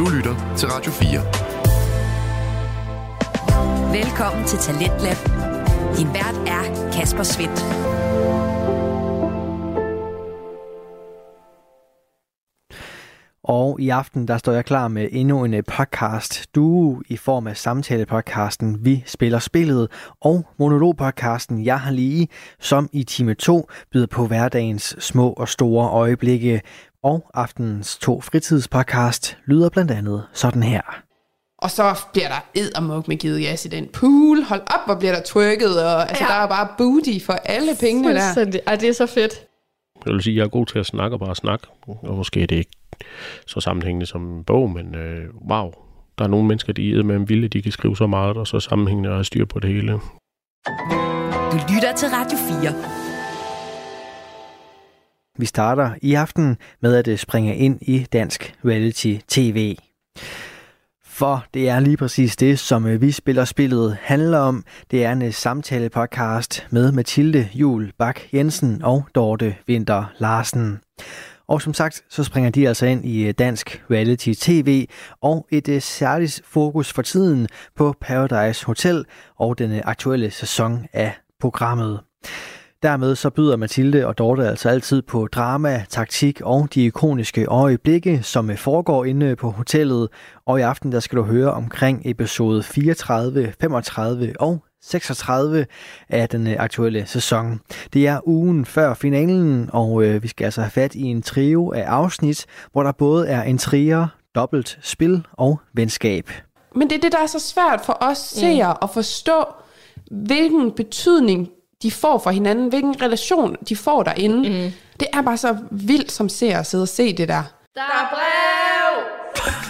Du lytter til Radio 4. Velkommen til Talentlab. Din vært er Kasper Svendt. Og i aften, der står jeg klar med endnu en øh, podcast. Du i form af samtalepodcasten Vi Spiller Spillet og monologpodcasten Jeg har lige, som i time 2 byder på hverdagens små og store øjeblikke. Og aftenens to fritidspodcast lyder blandt andet sådan her. Og så bliver der eddermuk med givet gas i den pool. Hold op, hvor bliver der twerket. Og, altså, ja. der er bare booty for alle pengene der. Fuldstændig. Ej, det er så fedt. Jeg vil sige, at jeg er god til at snakke og bare snakke. Og måske er det ikke så sammenhængende som en bog, men øh, wow. Der er nogle mennesker, de er med en vilje, de kan skrive så meget, og så sammenhængende og styr på det hele. Du lytter til Radio 4. Vi starter i aften med at øh, springe ind i dansk reality tv. For det er lige præcis det, som øh, vi spiller spillet handler om. Det er en øh, samtale-podcast med Mathilde Jul Bak Jensen og Dorte Vinter Larsen. Og som sagt, så springer de altså ind i dansk reality tv og et særligt fokus for tiden på Paradise Hotel og den aktuelle sæson af programmet. Dermed så byder Mathilde og Dorte altså altid på drama, taktik og de ikoniske øjeblikke, som foregår inde på hotellet. Og i aften der skal du høre omkring episode 34, 35 og 36 af den aktuelle sæson. Det er ugen før finalen, og øh, vi skal altså have fat i en trio af afsnit, hvor der både er intriger, dobbelt spil og venskab. Men det er det, der er så svært for os seere mm. at forstå, hvilken betydning de får for hinanden, hvilken relation de får derinde. Mm. Det er bare så vildt som ser at sidde og se det der. Der er brev!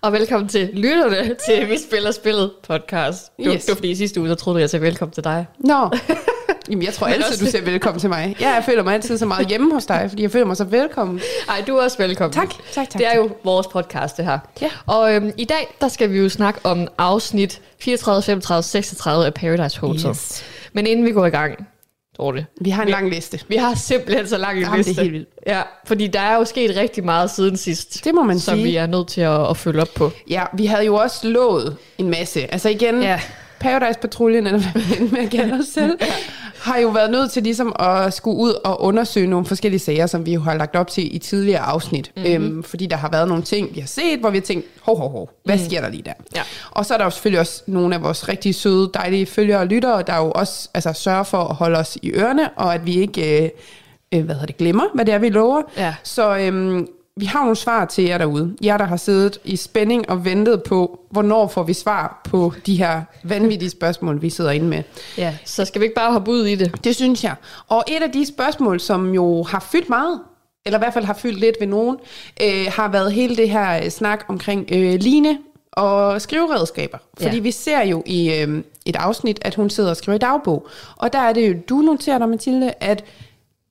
Og velkommen til lytterne til Vi Spiller Spillet podcast. Var, Yes. var fordi i sidste uge, der troede jeg, jeg sagde velkommen til dig. Nå, Jamen, jeg tror altid, du siger velkommen til mig. Ja, jeg føler mig altid så meget hjemme hos dig, fordi jeg føler mig så velkommen. Ej, du er også velkommen. Tak, tak, tak, Det er tak. jo vores podcast, det her. Ja. Og øhm, i dag, der skal vi jo snakke om afsnit 34, 35, 36 af Paradise Hotel. Yes. Men inden vi går i gang, Dorte, Vi har en Vi- lang liste. vi har simpelthen så lang en Jamen, det er liste. helt vildt. Ja, fordi der er jo sket rigtig meget siden sidst. Det må man som sige. vi er nødt til at, at følge op på. Ja, vi havde jo også lovet en masse. Altså igen, Ja. Paradise Patruljen, eller hvad vi end med at kalde os selv, har jo været nødt til ligesom at skulle ud og undersøge nogle forskellige sager, som vi jo har lagt op til i tidligere afsnit. Mhm. Mm-hmm. Øhm, fordi der har været nogle ting, vi har set, hvor vi har tænkt, hov, hov, hov, hvad sker der lige der? Ja. Og så er der jo selvfølgelig også nogle af vores rigtig søde, dejlige følgere og lyttere, der jo også altså, sørger for at holde os i ørerne, og at vi ikke øh, øh, hvad hedder det, glemmer, hvad det er, vi lover. Ja. Så øhm, vi har nogle svar til jer derude. Jer, der har siddet i spænding og ventet på, hvornår får vi svar på de her vanvittige spørgsmål, vi sidder inde med. Ja, så skal vi ikke bare hoppe ud i det? Det synes jeg. Og et af de spørgsmål, som jo har fyldt meget, eller i hvert fald har fyldt lidt ved nogen, øh, har været hele det her øh, snak omkring øh, line og skriveredskaber. Fordi Ja. vi ser jo i øh, et afsnit, at hun sidder og skriver i dagbog. Og der er det jo, du noterer dig, Mathilde, at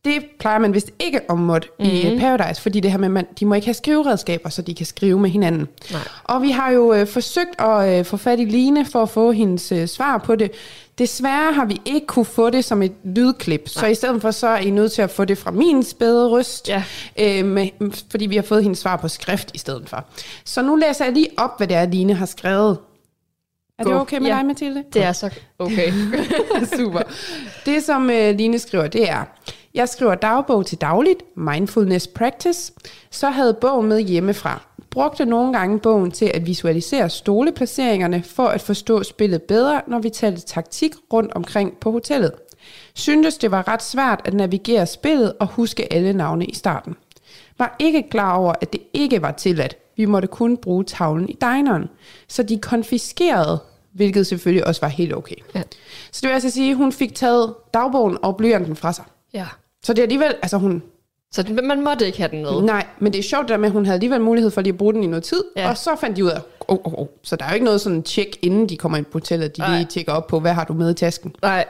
det plejer man vist ikke at måtte mm-hmm. i øh, Paradise, fordi det her med, man, de må ikke have skriveredskaber, så de kan skrive med hinanden. Nej. Og vi har jo øh, forsøgt at øh, få fat i Line for at få hendes øh, svar på det. Desværre har vi ikke kunne få det som et lydklip, så i stedet for så er I nødt til at få det fra min spæde røst, Ja. øh, med, fordi vi har fået hendes svar på skrift i stedet for. Så nu læser jeg lige op, hvad det er, Line har skrevet. Er det okay med Ja. dig, Mathilde? Det er så okay. Super. Det, som øh, Line skriver, det er, jeg skriver dagbog til dagligt, mindfulness practice, så havde bogen med hjemmefra. Brugte nogle gange bogen til at visualisere stoleplaceringerne for at forstå spillet bedre, når vi talte taktik rundt omkring på hotellet. Syntes det var ret svært at navigere spillet og huske alle navne i starten. Var ikke klar over, at det ikke var tilladt. Vi måtte kun bruge tavlen i dineren. Så de konfiskerede, hvilket selvfølgelig også var helt okay. Ja. Så det vil altså sige, at hun fik taget dagbogen og blyanten fra sig. ja. Så det er alligevel, altså hun Så den- man måtte ikke have den med. Nej, men det er sjovt der med, at hun havde alligevel mulighed for lige at bruge den i noget tid, Ja. og så fandt de ud af, oh, oh, oh. så der er jo ikke noget sådan tjek, inden de kommer ind på hotellet, de Nej. lige tjekker op på, hvad har du med i tasken. Nej,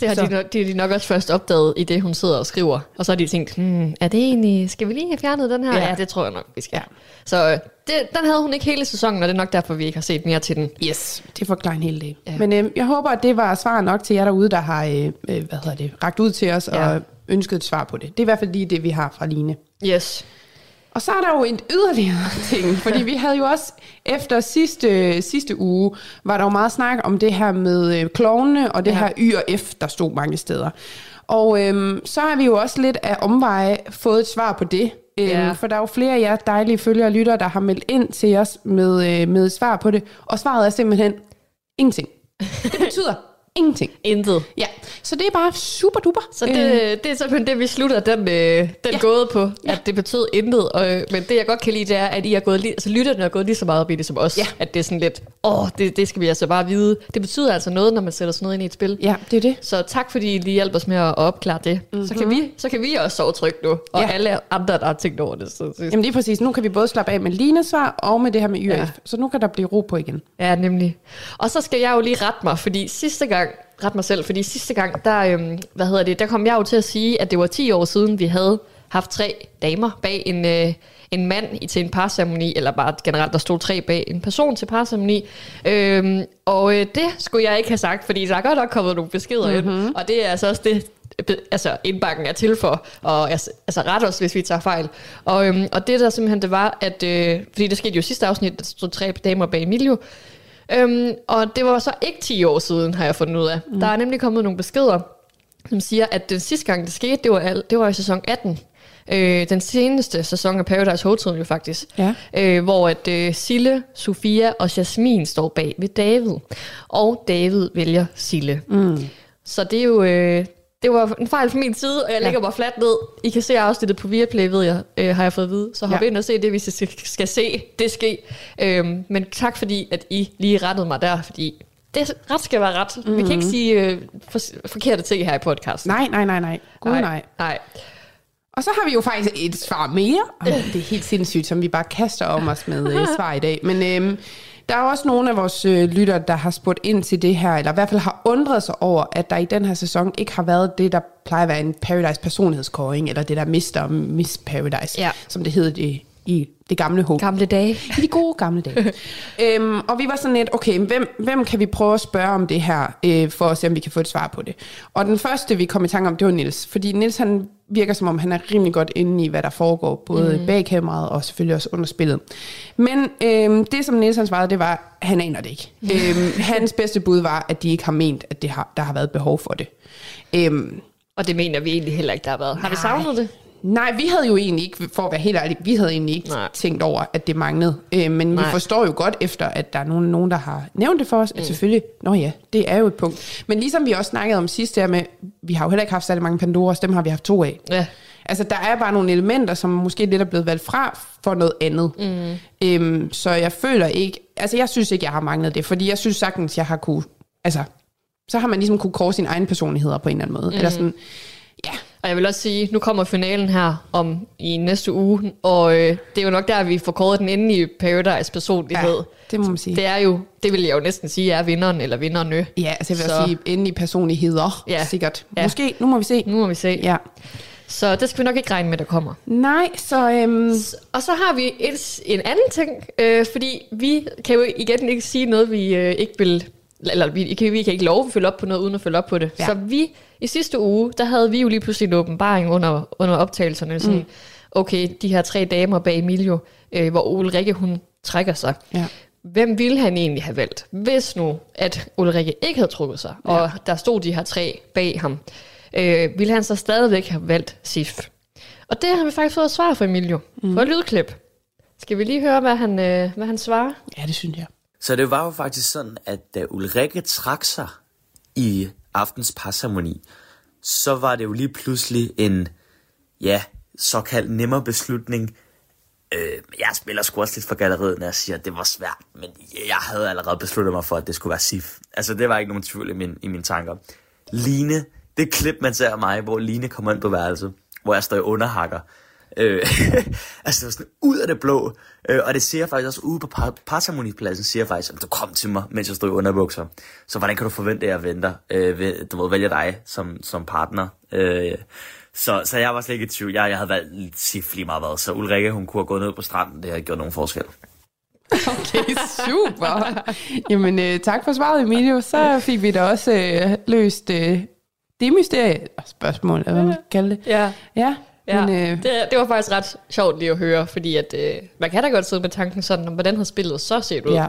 det har Så. de, nok, det de nok også først opdaget i det, hun sidder og skriver. Og så har de tænkt, hmm, er det egentlig, skal vi lige have fjernet den her? Ja, Ja. det tror jeg nok, vi skal. Ja. Så øh, det, den havde hun ikke hele sæsonen, og det er nok derfor, vi ikke har set mere til den. Yes, det forklarer en hel del. Ja. Ja. Men øh, jeg håber, at det var svar nok til jer derude, der har øh, øh, hvad hedder det, ragt ud til os Ja. og ønsket et svar på det. Det er i hvert fald lige det, vi har fra Line. Yes. Og så er der jo en yderligere ting, fordi vi havde jo også efter sidste, sidste uge, var der jo meget snak om det her med øh, klovnene og det Ja. her Y og F, der stod mange steder. Og øhm, så har vi jo også lidt af omveje fået et svar på det. Øhm, Ja. For der er jo flere af jer dejlige følgere og lyttere, der har meldt ind til os med, øh, med svar på det. Og svaret er simpelthen ingenting. Det betyder ingenting. Intet. Ja, så det er bare super duper. Så det, det er simpelthen det, vi slutter den, øh, den ja. gåde på, Ja. at det betød intet. Og, øh, men det, jeg godt kan lide, det er, at I er gået, altså, lytterne er gået lige så meget op i det som os. Ja. At det er sådan lidt, åh, det, det skal vi altså bare vide. Det betyder altså noget, når man sætter sådan noget ind i et spil. Ja, det er det. Så tak, fordi I lige hjælper os med at opklare det. Mm-hmm. Så, kan vi, så kan vi også sove trygt nu. Og ja. Alle andre, der har tænkt over det. Så, så, Jamen er præcis. Nu kan vi både slappe af med Lines svar og med det her med YF. Ja. Så nu kan der blive ro på igen. Ja, nemlig. Og så skal jeg jo lige rette mig, fordi sidste gang, ret mig selv, fordi sidste gang, der, øhm, hvad hedder det, der kom jeg jo til at sige, at det var 10 år siden, vi havde haft tre damer bag en, øh, en mand i til en parceremoni, eller bare generelt, der stod tre bag en person til parceremoni. Øhm, og øh, det skulle jeg ikke have sagt, fordi der er godt nok kommet nogle beskeder mm-hmm. ind, og det er altså også det, altså indbakken er til for, og altså, ret os, hvis vi tager fejl. Og, øhm, og det der simpelthen, det var, at, øh, fordi det skete jo sidste afsnit, der stod tre damer bag Emilio, øhm, og det var så ikke 10 år siden, har jeg fundet ud af. Mm. Der er nemlig kommet nogle beskeder, som siger, at den sidste gang, det skete, det var, det var i sæson 18. Øh, den seneste sæson af Paradise Hotel jo faktisk. Ja. Øh, hvor at øh, Sille, Sofia og Jasmin står bag ved David. Og David vælger Sille. Mm. Så det er jo... Øh, det var en fejl fra min side, og jeg lægger mig fladt ned. I kan se afsnittet på Viaplay, ved jeg, øh, har jeg fået at vide. Så hop Ja. ind og se det, hvis I skal- skal se det ske. Øhm, men tak fordi, at I lige rettede mig der, fordi det ret skal være ret. Mm-hmm. Vi kan ikke sige øh, for, forkerte ting her i podcasten. Nej, nej, nej, nej. Gud nej. nej. nej. Og så har vi jo faktisk et svar mere. Ej, det er helt sindssygt, som vi bare kaster om os med øh, svar i dag. Men øhm, der er også nogle af vores øh, lyttere, der har spurgt ind til det her, eller i hvert fald har undret sig over, at der i den her sæson ikke har været det, der plejer at være en Paradise personlighedskåring, eller det der Mr. Miss Paradise, Ja. som det hedder det, i det gamle håb. Gamle dage. I de gode gamle dage. øhm, og vi var sådan lidt, okay, hvem, hvem kan vi prøve at spørge om det her, øh, for at se, om vi kan få et svar på det. Og den første, vi kom i tanke om, det var Nils. Fordi Nils, han virker som om, han er rimelig godt inde i, hvad der foregår, både mm. bag kameraet og selvfølgelig også under spillet. Men øhm, det, som Nils han svarede, det var, han aner det ikke. øhm, hans bedste bud var, at de ikke har ment, at det har, der har været behov for det. Øhm, Og det mener vi egentlig heller ikke, der har været. Har vi savnet det? Nej, vi havde jo egentlig ikke, for at være helt ærlig, vi havde egentlig ikke Nej. Tænkt over, at det manglede. Øh, men Nej. Vi forstår jo godt efter, at der er nogen, nogen der har nævnt det for os, at selvfølgelig, nå ja, det er jo et punkt. Men ligesom vi også snakkede om sidst der med, vi har jo heller ikke haft særlig mange Pandoras, dem har vi haft to af. Ja. Altså, der er bare nogle elementer, som måske lidt er blevet valgt fra for noget andet. Mm. Øhm, så jeg føler ikke, altså jeg synes ikke, jeg har manglet det, fordi jeg synes sagtens, jeg har kunne, altså, så har man ligesom kunne kåre sine egne personligheder på en eller anden måde. Mm. Eller sådan, ja, Og jeg vil også sige, nu kommer finalen her om i næste uge, og øh, det er jo nok der, vi får kåret den endelige Paradise personlighed. ja, det må man sige. Det er jo, det vil jeg jo næsten sige, er vinderen eller vinderne. Ja, altså jeg vil Så- sige, endelig personligheder, Ja. sikkert. Ja. Måske, nu må vi se. Nu må vi se. Ja. Så det skal vi nok ikke regne med, der kommer. Nej, så øhm, Og så har vi et, en anden ting, øh, fordi vi kan jo igen ikke sige noget, vi øh, ikke vil, eller vi kan, vi kan ikke love at følge op på noget, uden at følge op på det. Ja. Så vi, i sidste uge, der havde vi jo lige pludselig en åbenbaring under, under optagelserne, sådan, mm. okay, de her tre damer bag Emilio, øh, hvor Ulrikke, hun trækker sig. ja. Hvem ville han egentlig have valgt, hvis nu, at Ulrikke ikke havde trukket sig, ja. og der stod de her tre bag ham? Øh, ville han så stadigvæk have valgt Sif? Og det har vi faktisk fået et svar fra Emilio, mm. på et lydklip. Skal vi lige høre, hvad han, øh, hvad han svarer? ja, det synes jeg. Så det var jo faktisk sådan, at da Ulrikke trak sig i aftens parceremoni, så var det jo lige pludselig en, ja, såkaldt nemmere beslutning. Øh, jeg spiller sgu også lidt for galleriet, når jeg siger, at det var svært, men jeg havde allerede besluttet mig for, at det skulle være Sif. Altså, det var ikke nogen tvivl i, min, i mine tanker. Line, det klip, man ser af mig, hvor Line kommer ind på værelset, hvor jeg står i underhakker, Øh, altså, det var sådan ud af det blå. Øh, og det siger faktisk også ude på par- parceremonipladsen, siger faktisk, at du kom til mig, mens jeg stod i underbukser. Så hvordan kan du forvente, at jeg venter? Øh, ved, du må vælge dig som, som partner. Øh, så, så jeg var slet ikke i tvivl. Jeg, jeg havde valgt Sif lige meget hvad. Så Ulrikke, hun kunne have gået ned på stranden. Det havde gjort nogen forskel. Okay, super. Jamen, øh, tak for svaret, Emilio. Så fik vi da også øh, løst øh, det mysterie, spørgsmål, eller hvad man skal kalde det. Ja. Ja, Ja, men, øh, det, det var faktisk ret sjovt lige at høre, fordi at, øh, man kan da godt sidde med tanken sådan, om hvordan har spillet så set ud. ja.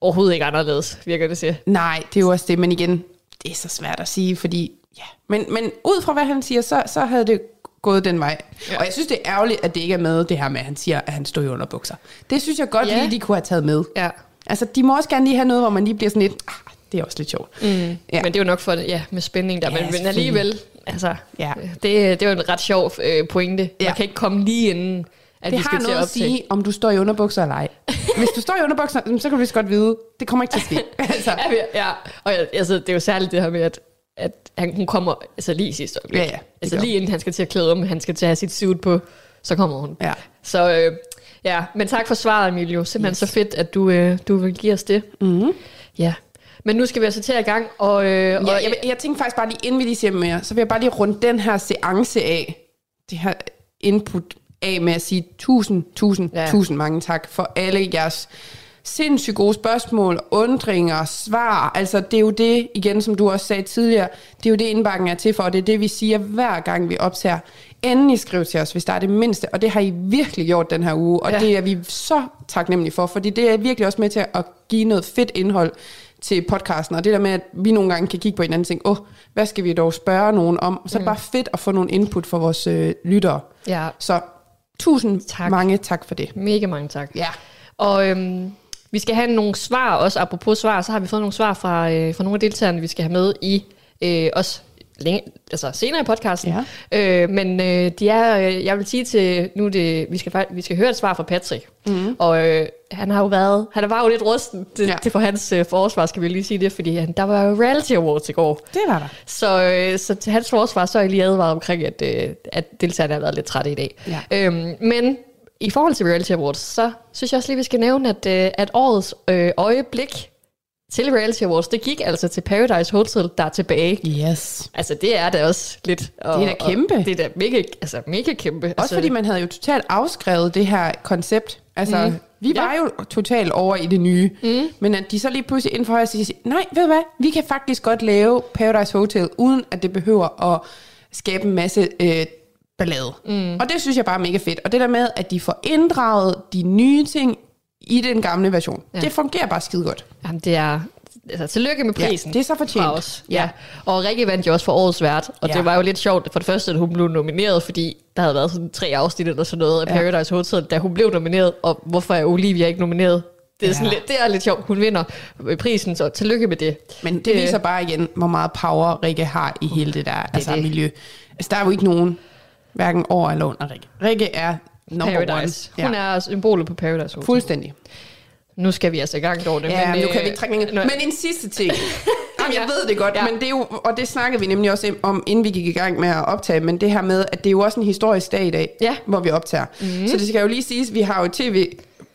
Overhovedet ikke anderledes, virker det til. Nej, det er jo også det, men igen, det er så svært at sige, fordi, ja, men, men ud fra hvad han siger, så, så havde det gået den vej. Ja. Og jeg synes, det er ærgerligt, at det ikke er med, det her med, at han siger, at han stod i underbukser. Det synes jeg godt ja. lige, de kunne have taget med. Ja. Altså, de må også gerne lige have noget, hvor man lige bliver sådan lidt, ah, det er også lidt sjovt. Mm. Ja. Men det er jo nok for det, ja, med spænding der. Ja, men, alligevel, altså, Ja. det, det er jo en ret sjov øh, pointe. Ja. Man kan ikke komme lige inden, at det vi skal har til noget at at optage. sige, om du står i underbukser eller ej. Hvis du står i underbukser, så kan du vist godt vide, det kommer ikke til at ske. altså, Ja, vi- ja, og altså, det er jo særligt det her med, at, at han, hun kommer altså lige i sidste øjeblik. Ja, ja, det altså lige inden han skal til at klæde om, han skal til at have sit suit på, så kommer hun. Ja. Så øh, ja, men tak for svaret, Emilio. Simpelthen yes. så fedt, at du, øh, du vil give os det. mm-hmm. Ja. Men nu skal vi altså til i gang. Og, øh, Ja, og, jeg, jeg tænkte faktisk bare lige, inden vi lige siger mere, så vil jeg bare lige runde den her seance af, det her input af med at sige tusind, tusind, Ja. tusind mange tak for alle jeres sindssygt gode spørgsmål, undringer, svar. Altså, det er jo det, igen, som du også sagde tidligere, det er jo det, indbakken er til for, og det er det, vi siger hver gang, vi optager. Endelig skriv til os, hvis der er det mindste, og det har I virkelig gjort den her uge, og ja. det er vi så taknemmelige for, fordi det er virkelig også med til at give noget fedt indhold til podcasten, og det der med, at vi nogle gange kan kigge på hinanden og tænke, åh, hvad skal vi dog spørge nogen om? Så er det bare fedt at få nogle input fra vores øh, lyttere. ja, Så tusind Tak. mange tak for det. mega mange tak. Ja. Og øhm, vi skal have nogle svar, også apropos svar, så har vi fået nogle svar fra, øh, fra nogle af deltagerne, vi skal have med i øh, os længe, altså senere i podcasten. Ja. Øh, men øh, de er, øh, jeg vil sige til, nu det, vi skal, vi skal høre et svar fra Patrick. Mm. Og øh, han har jo været, han var jo lidt rusten til. Ja. til for hans øh, forsvar, skal vi lige sige det, fordi han, der var jo Reality Awards i går. Det var der. Så, øh, så til hans forsvar, så er jeg lige advaret omkring, at, øh, at deltagerne har været lidt trætte i dag. Ja. Øhm, men i forhold til Reality Awards, så synes jeg også lige, vi skal nævne, at, øh, at årets øh, øjeblik til Reality Awards, det gik altså til Paradise Hotel, der er tilbage. Yes. Altså, det er da også lidt... Og, Det er da kæmpe. Og, det er da mega, altså, mega kæmpe. Også altså, fordi man havde jo totalt afskrevet det her koncept. Altså, Mm. vi Ja. var jo totalt over i det nye. Mm. Men at de så lige pludselig inden for os siger, nej, ved du hvad, vi kan faktisk godt lave Paradise Hotel, uden at det behøver at skabe en masse øh, ballade. Mm. Og det synes jeg bare er mega fedt. Og det der med, at de får inddraget de nye ting i den gamle version, Ja. ja. det fungerer bare skide godt. Jamen, det er... Altså, tillykke med Ja, prisen. det er så fortjent. Fra os. Ja. Ja. Og Rikke vandt jo også for årets vært, og ja. Ja. det var jo lidt sjovt for det første, at hun blev nomineret, fordi der havde været sådan tre afsnit eller sådan noget af Ja. Paradise Hotel, da hun blev nomineret, og hvorfor er Olivia ikke nomineret? Det er, Ja. sådan lidt, det er lidt sjovt. Hun vinder prisen, så tillykke med det. Men det Øh. viser bare igen, hvor meget power Rikke har i hele det der altså, det. miljø. Altså, der er jo ikke nogen, hverken over eller under Rikke. Rikke er number Paradise. one. Hun er symbolet på Paradise Hotel. Fuldstændig. Nu skal vi altså i gang, Dorte. Ja, men, nu øh, kan vi ikke trække længere. Men en sidste ting. Jamen, jeg ved det godt, Ja. ja. men det er jo, og det snakkede vi nemlig også om, inden vi gik i gang med at optage, men det her med, at det er jo også en historisk dag i dag, Ja. hvor vi optager. Mm. Så det skal jo lige siges, vi har jo tv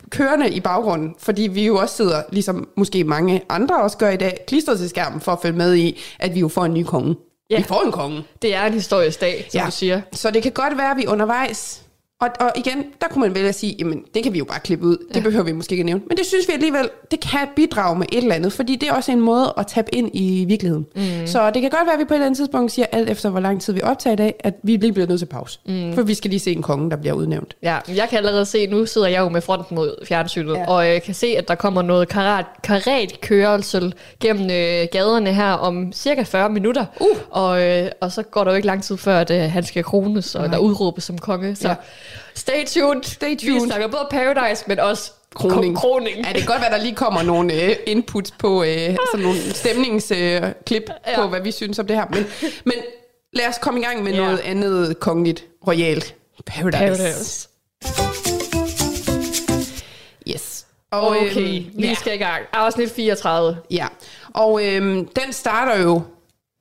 kørende i baggrunden, fordi vi jo også sidder, ligesom måske mange andre også gør i dag, klistret til skærmen for at følge med i, at vi jo får en ny konge. Ja. Ja. Vi får en konge. Det er en historisk dag, som Ja. du siger. Så det kan godt være, at vi er undervejs. Og, og igen, der kunne man vælge at sige, jamen det kan vi jo bare klippe ud. Det Ja. behøver vi måske ikke nævne. Men det synes vi alligevel, det kan bidrage med et eller andet, fordi det er også en måde at tabe ind i virkeligheden. Mm. Så det kan godt være, at vi på et eller andet tidspunkt siger, alt efter hvor lang tid vi optager i dag, at vi lige bliver nødt til pause. Mm. For vi skal lige se en konge, der bliver udnævnt. Ja, jeg kan allerede se, nu sidder jeg jo med fronten mod fjernsynet, ja. Og jeg kan se, at der kommer noget karat, karatkørelse gennem øh, gaderne her om cirka 40 minutter. Uh. Og, øh, og så går der jo ikke lang tid før, at øh, han skal krones, og, eller udråbes som konge. Så Ja. Stay tuned. Stay Vi tuned. snakker både Paradise, men også Kroning. kroning. Ja, det kan godt være, der lige kommer nogle øh, inputs på, øh, sådan nogle stemningsklip øh, klip Ja. på, hvad vi synes om det her. Men, men lad os komme i gang med Ja. noget andet kongeligt, royalt. Paradise. Paradise. Yes. Okay, øhm, vi ja. skal i gang. Afsnit 34. Ja, og øhm, den starter jo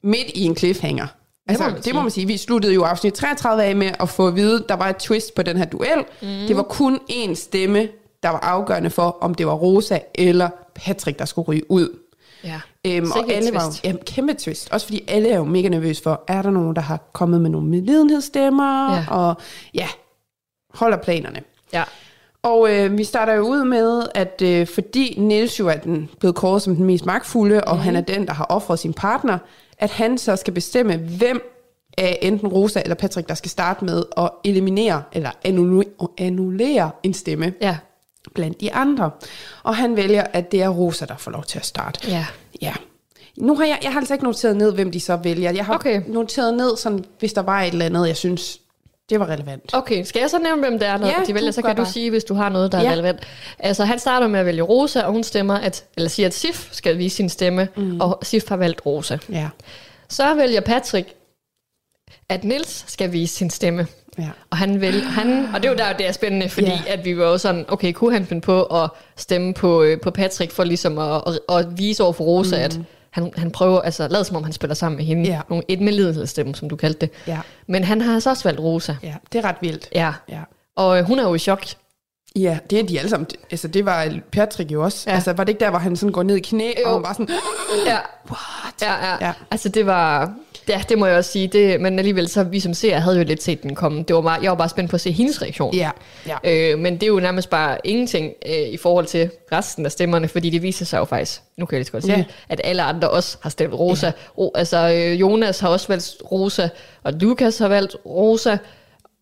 midt i en cliffhanger. Altså, det, må man sige. Vi sluttede jo afsnit 33 af med at få at vide, der var et twist på den her duel. Mm. Det var kun én stemme, der var afgørende for, om det var Rosa eller Patrick, der skulle ryge ud. Ja. Øhm, og Sikke alle var jo, twist. jamen, kæmpe twist. Også fordi alle er jo mega nervøse for, er der nogen, der har kommet med nogle medlidenhedsstemmer? Ja. Og ja, holder planerne. Ja. Og øh, vi starter jo ud med, at øh, fordi Niels jo er den, blevet kåret som den mest magtfulde, og Mhm. han er den, der har offret sin partner, at han så skal bestemme, hvem af enten Rosa eller Patrick, der skal starte med at eliminere eller annu- annullere en stemme Ja. blandt de andre. Og han vælger, at det er Rosa, der får lov til at starte. Ja. Ja. Nu har jeg, jeg har altså ikke noteret ned, hvem de så vælger. Jeg har Okay. noteret ned, sådan, hvis der var et eller andet, jeg synes, det var relevant. Okay, skal jeg så nævne, hvem det er, når Ja, de vælger? Så kan du bare. sige, hvis du har noget, der er Ja. relevant. Altså, han starter med at vælge Rosa, og hun stemmer, at, eller siger, at Sif skal vise sin stemme, mm. og Sif har valgt Rosa. Ja. Så vælger Patrick, at Nils skal vise sin stemme. Ja. Og han vil, han, og det er jo der, det er spændende, fordi Ja. at vi var jo sådan, okay, kunne han finde på at stemme på, øh, på Patrick for ligesom at, at, at vise over for Rosa, mm. at han, han prøver, altså lad som om han spiller sammen med hende. Ja. Nogle, et medlidenhedsstemme, som du kaldte det. Ja. Men han har altså også valgt Rosa. ja, det er ret vildt. Ja. Ja. Og øh, hun er jo i chok. Ja, det er de alle sammen. Altså, det var Patrick jo også. Ja. Altså, var det ikke der, hvor han sådan går ned i knæ, Jo. og bare sådan, Ja. what? Ja. Ja. ja. Altså det var, ja, det må jeg også sige, det, men alligevel så vi som ser havde jo lidt set den komme. Det var bare, jeg var bare spændt på at se hendes reaktion. Ja, ja. Øh, men det er jo nærmest bare ingenting øh, i forhold til resten af stemmerne, fordi det viser sig jo faktisk, nu kan jeg lige så godt sige, Ja. at alle andre også har stemt Rosa. Ja. Ro, altså øh, Jonas har også valgt Rosa, og Lukas har valgt Rosa,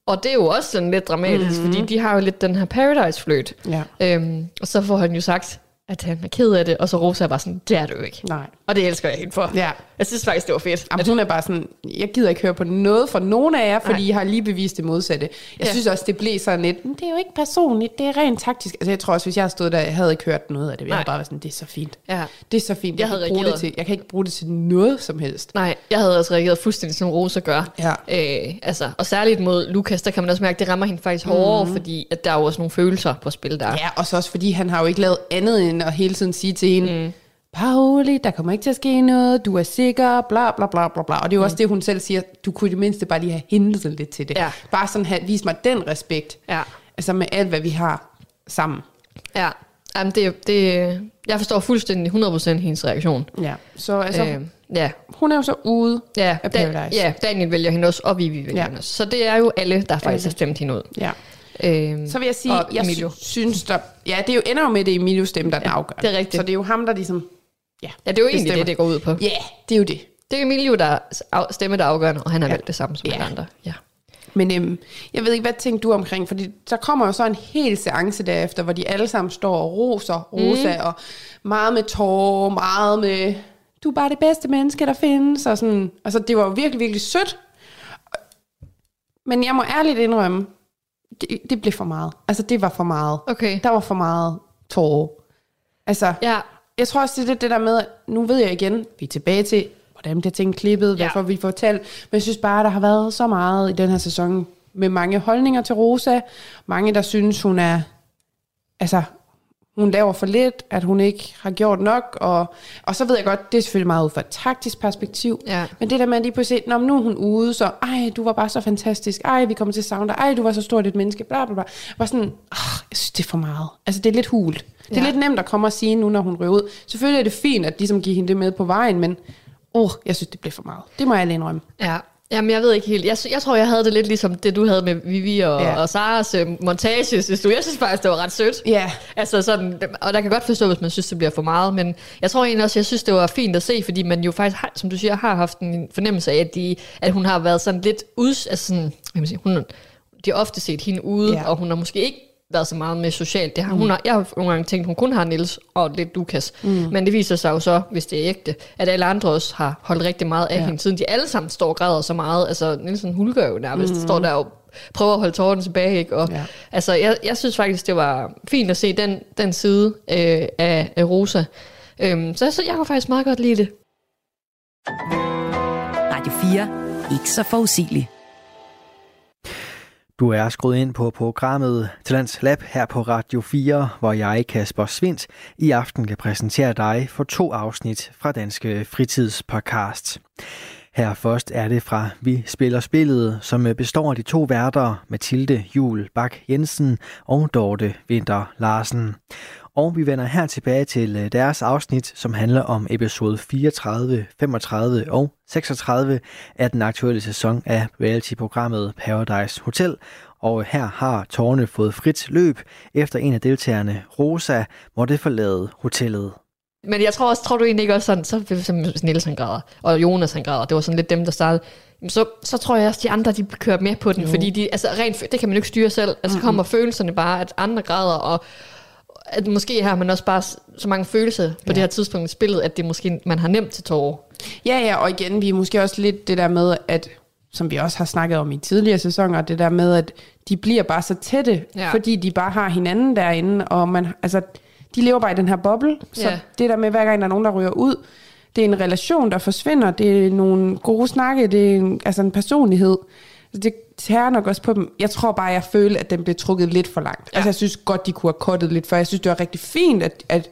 og det er jo også sådan lidt dramatisk, mm-hmm. fordi de har jo lidt den her Paradise-fløjt. Ja. Øhm, og så får han jo sagt, at han er ked af det, og så Rosa er bare sådan, det er du ikke. Nej. Og det elsker jeg helt for. Ja. Jeg synes faktisk, det var fedt. Jamen, hun er bare sådan, jeg gider ikke høre på noget fra nogen af jer, fordi Nej. I har lige bevist det modsatte. Jeg Ja. synes også, det blev sådan lidt, "Men det er jo ikke personligt, det er rent taktisk. Altså jeg tror også, hvis jeg stod der, jeg havde ikke hørt noget af det. Jeg havde bare været sådan, det er så fint. Ja. Det er så fint. Jeg Jeg, havde bruge det til, jeg kan ikke bruge det til noget som helst. Nej, jeg havde også reageret fuldstændig som Rosa gør. Ja. Øh, altså, og særligt mod Lukas, der kan man også mærke, det rammer hende faktisk hårdere, mm. fordi at der er jo også nogle følelser på spil der. Ja, og så også fordi han har jo ikke lavet andet end at hele tiden sige til hende, mm. Pauli, der kommer ikke til at ske noget, du er sikker, bla bla bla bla bla. Og det er jo mm. også det, hun selv siger, du kunne i det mindste bare lige have hentet lidt til det. Ja. Bare sådan have, vis mig den respekt, Ja. altså med alt, hvad vi har sammen. ja. Jamen, det, det, jeg forstår fuldstændig 100% hendes reaktion. Ja, så altså, øh, ja, hun er jo så ude ja, af da, Paradise. ja, Daniel vælger hende også, og Vivi vælger Ja. hende også. Så det er jo alle, der faktisk Alle. har stemt hende ud. ja. Øh, Så vil jeg sige, jeg Emilio. sy- synes, der, ja, det er jo, ender jo med, at det er Emilios stemme, der er Ja, afgørende. det er rigtigt. Så det er jo ham, der ligesom, ja, Ja, det er jo egentlig bestemmer. det, det går ud på. Ja, det er jo det. Det er Emilio, der er stemme, der er afgørende, og han har Ja. valgt det samme som Ja. alle andre. Ja. Men øhm, jeg ved ikke, hvad tænker du omkring? Fordi der kommer jo så en hel seance derefter, hvor de alle sammen står og roser Rosa, mm. og meget med tårer, meget med, du er bare det bedste menneske, der findes, og sådan. Altså, det var jo virkelig, virkelig sødt. Men jeg må ærligt indrømme, det, det blev for meget. Altså, det var for meget. Okay. Der var for meget tårer. Altså, Ja, jeg tror også, det er det der med, at nu ved jeg igen, vi er tilbage til, hvordan bliver ting klippet, Ja. ja. hvorfor vi får talt. Men jeg synes bare, der har været så meget i den her sæson, med mange holdninger til Rosa. Mange, der synes, hun er, altså, hun laver for lidt, at hun ikke har gjort nok. Og, og så ved jeg godt, det er selvfølgelig meget ud fra et taktisk perspektiv. Ja. Men det der med at lige pludselig, når nu er hun ude, så, ej, du var bare så fantastisk. Ej, vi kommer til at savne dig. Ej, du var så stort et menneske. Bla, bla, bla. Var sådan, oh, jeg synes, det er for meget. Altså, det er lidt hult. Det er Ja. lidt nemt at komme og sige nu, når hun ryger ud. Selvfølgelig er det fint, at ligesom give hende det med på vejen, men åh, oh, jeg synes, det blev for meget. Det må jeg alene indrømme. Ja, Jamen, jeg ved ikke helt. Jeg, jeg tror, jeg havde det lidt ligesom det, du havde med Vivi og, Ja. og Saras øh, montage, synes du. Jeg synes faktisk, det var ret sødt. Ja. Altså sådan, og der kan godt forstå, hvis man synes, det bliver for meget, men jeg tror egentlig også, jeg synes, det var fint at se, fordi man jo faktisk, har, som du siger, har haft en fornemmelse af, at, de, at hun har været sådan lidt ud, altså sådan, hvad man sige, hun, de har ofte set hende ude, ja. og hun har måske ikke været så meget med socialt. Det har, mm. hun har, jeg har nogle gange tænkt, hun kun har Nils og lidt Lukas. Mm. Men det viser sig jo så, hvis det er ægte, at alle andre også har holdt rigtig meget af Ja. hende, siden de alle sammen står og græder så meget. Altså, Nielsen hulker jo nærmest, mm. står der og prøver at holde tårerne tilbage. Ikke? Og, Ja. Altså, jeg, jeg synes faktisk, det var fint at se den, den side øh, af, af Rosa. Øhm, så, så jeg kunne faktisk meget godt lide det. Radio 4. Ikke så forudsigelig. Du er skruet ind på programmet Talents Lab her på Radio 4, hvor jeg, Kasper Svindt, i aften kan præsentere dig for to afsnit fra Danske Fritidspodcast. Her først er det fra Vi spiller spillet, som består af de to værter, Mathilde Jul Bak Jensen og Dorte Vinter Larsen. Og vi vender her tilbage til øh, deres afsnit, som handler om episode 34, 35 og 36 af den aktuelle sæson af reality-programmet Paradise Hotel. Og her har tårne fået frit løb, efter en af deltagerne, Rosa, måtte forlade hotellet. Men jeg tror også, tror du egentlig ikke også sådan, så som Niels han græder, og Jonas han græder, det var sådan lidt dem, der startede. Så, så tror jeg også, de andre, de kører med på den, jo. fordi de, altså rent, det kan man jo ikke styre selv. Altså mm-hmm. kommer følelserne bare, at andre græder, og at måske har man også bare så mange følelser på ja. det her tidspunkt i spillet, at det måske, man har nemt til tårer. Ja, ja, og igen, vi er måske også lidt det der med, at som vi også har snakket om i tidligere sæsoner, det der med, at de bliver bare så tætte, Ja. fordi de bare har hinanden derinde, og man, altså, de lever bare i den her boble, så Ja. det der med, hver gang der er nogen, der ryger ud, det er en relation, der forsvinder, det er nogle gode snakke, det er en, altså en personlighed. Så Det tærer nok også på dem. Jeg tror bare, jeg følte, at den blev trukket lidt for langt. Ja. Altså, jeg synes godt, de kunne have kottet lidt, for jeg synes, det var rigtig fint, at, at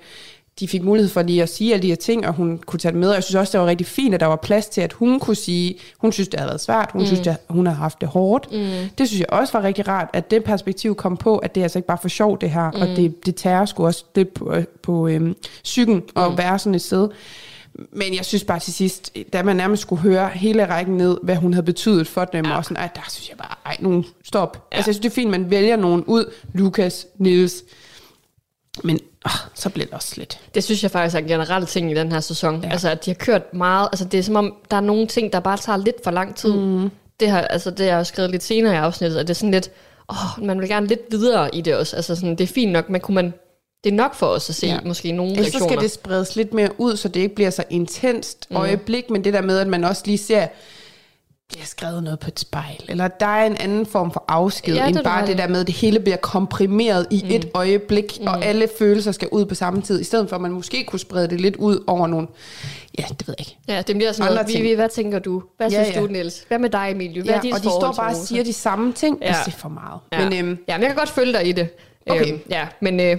de fik mulighed for lige at sige alle de her ting, og hun kunne tage det med. Og jeg synes også, det var rigtig fint, at der var plads til, at hun kunne sige, hun synes, det havde været svært, hun mm. synes, at hun har haft det hårdt. Mm. Det synes jeg også var rigtig rart, at det perspektiv kom på, at det er altså ikke bare for sjov, det her, mm. og det, det tager sgu også lidt på, på øhm, psyken at mm. være sådan et sted. Men jeg synes bare til sidst, da man nærmest skulle høre hele rækken ned, hvad hun havde betydet for dem, ja. og sådan, ej, der synes jeg bare, ej, nogen stop. Ja. Altså, jeg synes, det er fint, man vælger nogen ud, Lukas, Niels, men åh, så bliver det også lidt. Det synes jeg faktisk er en generel ting i den her sæson. Ja. Altså, at de har kørt meget. Altså, det er som om, der er nogle ting, der bare tager lidt for lang tid. Mm. Det, har, altså, det har jeg også skrevet lidt senere i afsnittet, at det er sådan lidt, åh, man vil gerne lidt videre i det også. Altså, sådan, det er fint nok, men kunne man, det er nok for os at se ja. Måske nogle Ellers så reaktioner. skal det spredes lidt mere ud, så det ikke bliver så intenst mm. øjeblik, men det der med, at man også lige ser, bliver skrevet noget på et spejl, eller der er en anden form for afsked, Ja, det end bare ret i. det der med, at det hele bliver komprimeret i mm. et øjeblik, mm. og alle følelser skal ud på samme tid, i stedet for at man måske kunne sprede det lidt ud over nogle, ja, det ved jeg ikke. Ja, det bliver sådan noget. Vivi, hvad tænker du? Hvad Ja, synes ja. du, Niels? Hvad med dig, Emilie? Hvad Ja, er dit og de står bare og siger de samme ting, Ja. ja. det er for meget. Ja. Men øhm, ja, men jeg kan godt følge dig i det. Okay. Øhm, ja, men, øh,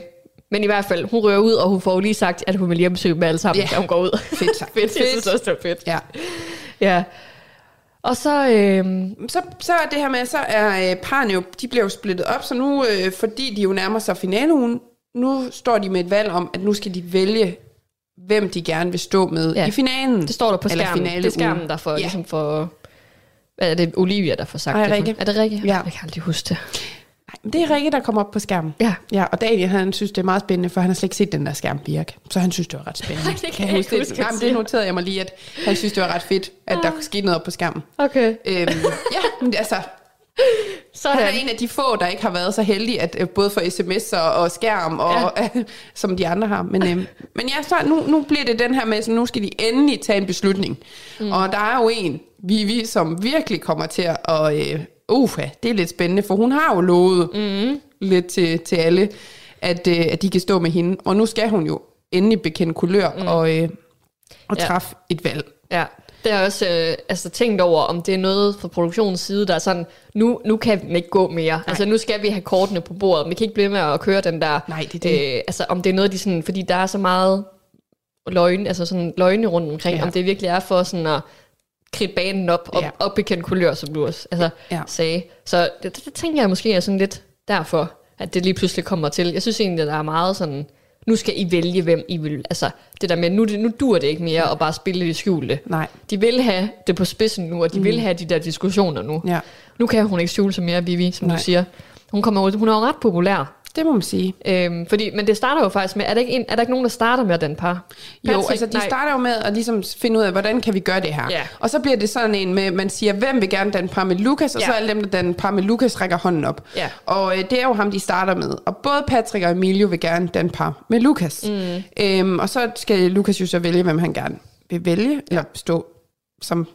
men i hvert fald, hun rører ud, og hun får jo lige sagt, at hun vil hjem besøge dem alle sammen, Ja. da hun går ud. Fedt sagt. fedt. Jeg Fedt. synes også, det var fedt. ja. Ja. Og så, øh, så, så er det her med, så er øh, parne jo, de bliver jo splittet op, så nu, øh, fordi de jo nærmer sig finaleugen, nu står de med et valg om, at nu skal de vælge, hvem de gerne vil stå med Ja. i finalen. det står der på Eller skærmen. Det er skærmen, der får, ja. Ja. ligesom for, hvad er det, Olivia, der får sagt Ej, det. Rikke. Er det Rikke? Ja. Jeg kan aldrig huske det. Men det er Rikke, der kommer op på skærmen. Ja. Ja, og Daniel, han synes, det er meget spændende, for han har slet ikke set den der skærm virke. Så han synes, det var ret spændende. Det kan jeg ikke huske, det. Jamen, siger. det noterede jeg mig lige, at han synes, det var ret fedt, at der skete noget op på skærmen. Okay. Øhm, ja, men altså, Så han er en af de få, der ikke har været så heldig, at øh, både for sms og, skærm, og, ja. som de andre har. Men, øhm, men ja, så nu, nu bliver det den her med, så nu skal de endelig tage en beslutning. Mm. Og der er jo en, Vivi, som virkelig kommer til at, øh, uh, det er lidt spændende, for hun har jo lovet mm. lidt til, til alle, at, øh, at de kan stå med hende. Og nu skal hun jo endelig bekende kulør mm. og, øh, og Ja. træffe et valg. Ja, det har jeg også øh, altså, tænkt over, om det er noget fra produktionens side, der er sådan, nu, nu kan den ikke gå mere. Nej. Altså nu skal vi have kortene på bordet. Vi kan ikke blive med at køre den der. Nej, det er det. Øh, altså om det er noget, de sådan, fordi der er så meget løgne, altså sådan løgne rundt omkring. Ja. om det virkelig er for sådan at kridte banen op og Ja. ja. opbekende kulør, som du også altså, ja. Sagde. Så det, det, det, tænker jeg måske er sådan lidt derfor, at det lige pludselig kommer til. Jeg synes egentlig, at der er meget sådan, nu skal I vælge, hvem I vil. Altså det der med, nu, nu dur det ikke mere at bare spille det skjulte. Nej. De vil have det på spidsen nu, og de mm. vil have de der diskussioner nu. Ja. Nu kan hun ikke skjule sig mere, Vivi, som Nej. Du siger. Hun, kommer, ud- hun er jo ret populær. Det må man sige. Øhm, fordi, men det starter jo faktisk med, er der, ikke en, er der ikke nogen, der starter med den par? Jo, Patrick- altså de nej. starter jo med at ligesom finde ud af, hvordan kan vi gøre det her. Ja. Og så bliver det sådan en med, man siger, hvem vil gerne danne par med Lukas, og Ja. så alle dem, der danne par med Lukas, rækker hånden op. Ja. Og øh, det er jo ham, de starter med. Og både Patrick og Emilio vil gerne danne par med Lukas. Mm. Øhm, og så skal Lukas jo så vælge, hvem han gerne vil vælge, eller stå som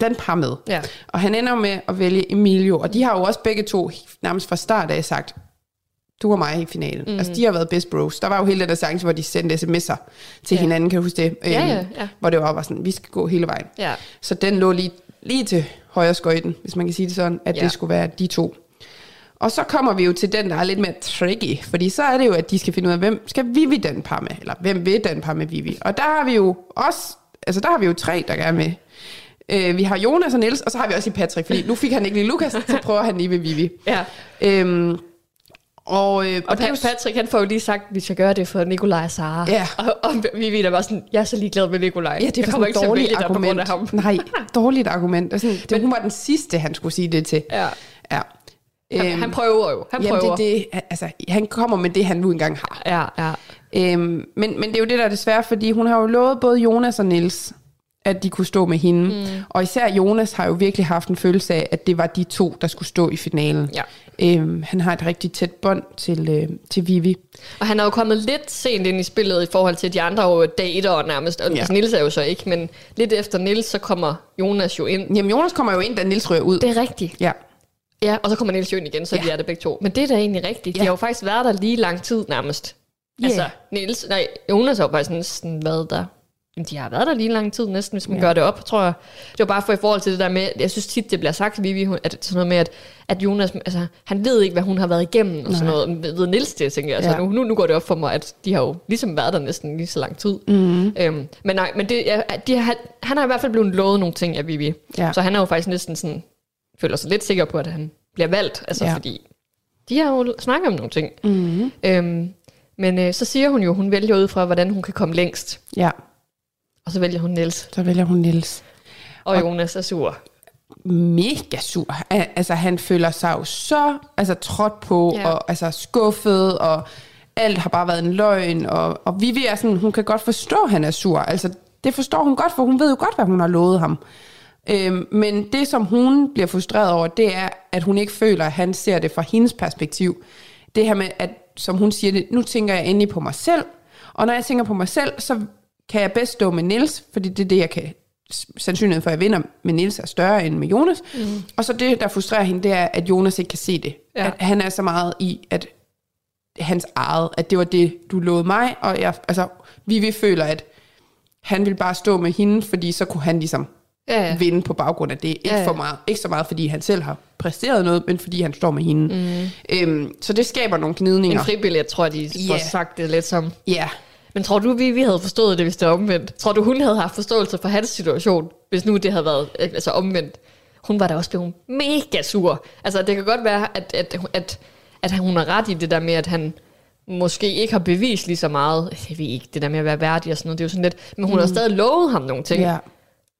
den par med. Ja. Og han ender med at vælge Emilio, og de har jo også begge to nærmest fra start af sagt, du og mig i finalen. Mm. Altså, de har været best bros. Der var jo hele den der seance, hvor de sendte sms'er til Ja. ja. hinanden, kan du huske det? Ja, Øhm, ja, ja. Hvor det var bare sådan, vi skal gå hele vejen. Ja. Så den lå lige, lige til højre skøjten, hvis man kan sige det sådan, at Ja. ja. det skulle være de to. Og så kommer vi jo til den, der er lidt mere tricky, fordi så er det jo, at de skal finde ud af, hvem skal Vivi den par med, eller hvem vil den par med Vivi. Og der har vi jo også, altså der har vi jo tre, der gerne vil Øh, vi har Jonas og Niels, og så har vi også i Patrick, fordi nu fik han ikke lige Lukas, så prøver han lige ved Vivi. Ja. Øhm, og, øh, Og, og det jo Patrick, han får jo lige sagt, at vi skal gøre det for Nikolaj og Sara. Ja. Og, og vi ved da bare sådan, jeg er så ligeglad med Nikolaj. Ja, det er jeg kommer ikke til at dårligt vælge dig på grund af ham. Nej, dårligt argument. Og sådan, det, hun var den sidste, han skulle sige det til. Ja. Ja. Han, Øhm, han prøver jo. Han Jamen, prøver. det, er det, altså, han kommer med det, han nu engang har. Ja, ja. Øhm, men, men det er jo det, der er desværre, fordi hun har jo lovet både Jonas og Nils at de kunne stå med hende. Mm. Og især Jonas har jo virkelig haft en følelse af, at det var de to, der skulle stå i finalen. Ja. Øhm, han har et rigtig tæt bånd til, øh, til Vivi. Og han er jo kommet lidt sent ind i spillet i forhold til de andre jo dater nærmest. Og Ja. Nils er jo så ikke, men lidt efter Nils, så kommer Jonas jo ind. Jamen, Jonas kommer jo ind, da Nils ryger ud. Det er rigtigt. Ja. Ja, og så kommer Niels jo ind igen, så Ja. de er det begge to. Men det er da egentlig rigtigt. Ja. De har jo faktisk været der lige lang tid nærmest. Ja. Altså, Niels, nej, Jonas har jo faktisk næsten været der. Jamen, de har været der lige lang tid næsten, hvis man Ja. gør det op, tror jeg. Det var bare for i forhold til det der med, jeg synes tit, det bliver sagt, Vivi, hun- at sådan noget med, at, at Jonas, altså, han ved ikke, hvad hun har været igennem, og sådan Nej. noget. Men Ved Niels det, tænker jeg. Altså, Ja. nu, nu, nu går det op for mig, at de har jo ligesom været der næsten lige så lang tid. Mm-hmm. Øhm, men nej, men det, ja, de har, han har i hvert fald blevet lovet nogle ting af Vivi. Ja. Så han er jo faktisk næsten sådan, føler sig lidt sikker på, at han bliver valgt. Altså Ja. fordi, de har jo snakket om nogle ting. Mm-hmm. Øhm, men øh, så siger hun jo, hun vælger ud fra, hvordan hun kan komme længst. Ja, Og så vælger hun Niels. så vælger hun Nils. Og, og Jonas er sur. Mega sur. Al- Altså, han føler sig jo så altså, trådt på. Ja. og altså, skuffet, og alt har bare været en løgn. Og, og Vivi er sådan, hun kan godt forstå, at han er sur. Altså, det forstår hun godt, for hun ved jo godt, hvad hun har lovet ham. Øhm, men det, som hun bliver frustreret over, det er, at hun ikke føler, at han ser det fra hendes perspektiv. Det her med, at som hun siger det, nu tænker jeg endelig på mig selv, og når jeg tænker på mig selv, så kan jeg bedst stå med Nils, fordi det er det, jeg kan sandsynligheden for, at jeg vinder med Nils er større end med Jonas. Mm. Og så det, der frustrerer hende, det er, at Jonas ikke kan se det. Ja. At han er så meget i, at hans eget, at det var det, du lovede mig, og jeg, altså, Vivi føler, at han vil bare stå med hende, fordi så kunne han ligesom Ja, ja. vinde på baggrund af det. Ikke, Ja, ja. for meget, ikke så meget, fordi han selv har præsteret noget, men fordi han står med hende. Mm. Øhm, så det skaber nogle En gnidninger. fribillet, tror jeg, de får Ja. sagt det lidt som. Ja, Men tror du, vi, vi havde forstået det, hvis det var omvendt? Tror du, hun havde haft forståelse for hans situation, hvis nu det havde været øh, altså omvendt? Hun var da også blevet mega sur. Altså, det kan godt være, at, at, at, at hun har ret i det der med, at han måske ikke har bevist lige så meget. Jeg ved ikke, det der med at være værdig og sådan noget, det er jo sådan lidt... Men hun mm. har stadig lovet ham nogle ting. ja.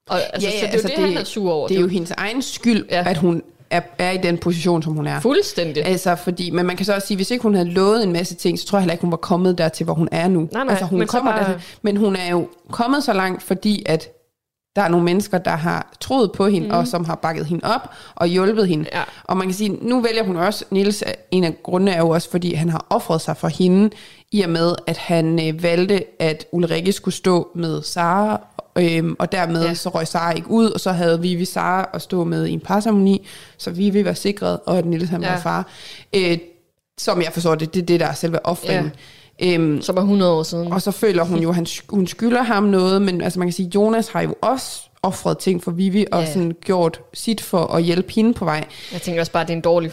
Og, altså, ja, så det er altså, det, det, han er sur over. Det er jo hendes egen skyld, ja. Ja. at hun er, er i den position, som hun er. fuldstændig. Altså, fordi, men man kan så også sige, hvis ikke hun havde lovet en masse ting, så tror jeg heller ikke, hun var kommet dertil, hvor hun er nu. Nej, nej, altså, hun men kommer bare- dertil, men hun er jo kommet så langt, fordi at der er nogle mennesker, der har troet på hende, mm. og som har bakket hende op og hjulpet hende. Ja. Og man kan sige, nu vælger hun også, Niels, er- en af grundene er jo også, fordi han har offret sig for hende, i og med, at han øh, valgte, at Ulrikke skulle stå med Sara, øhm, og dermed ja. Så røg Sara ikke ud, og så havde Vivi Sara at stå med i en parceremoni, så Vivi var sikret, og at Niels han ja. Var far. Øh, som jeg forstår det, det er det, der er selve offringen. Ja. Øhm, Som er 100 år siden. og så føler hun jo, at hun skylder ham noget, men altså man kan sige, Jonas har jo også offret ting for Vivi, og Ja. sådan gjort sit for at hjælpe hende på vej. Jeg tænker også bare, at det er en dårlig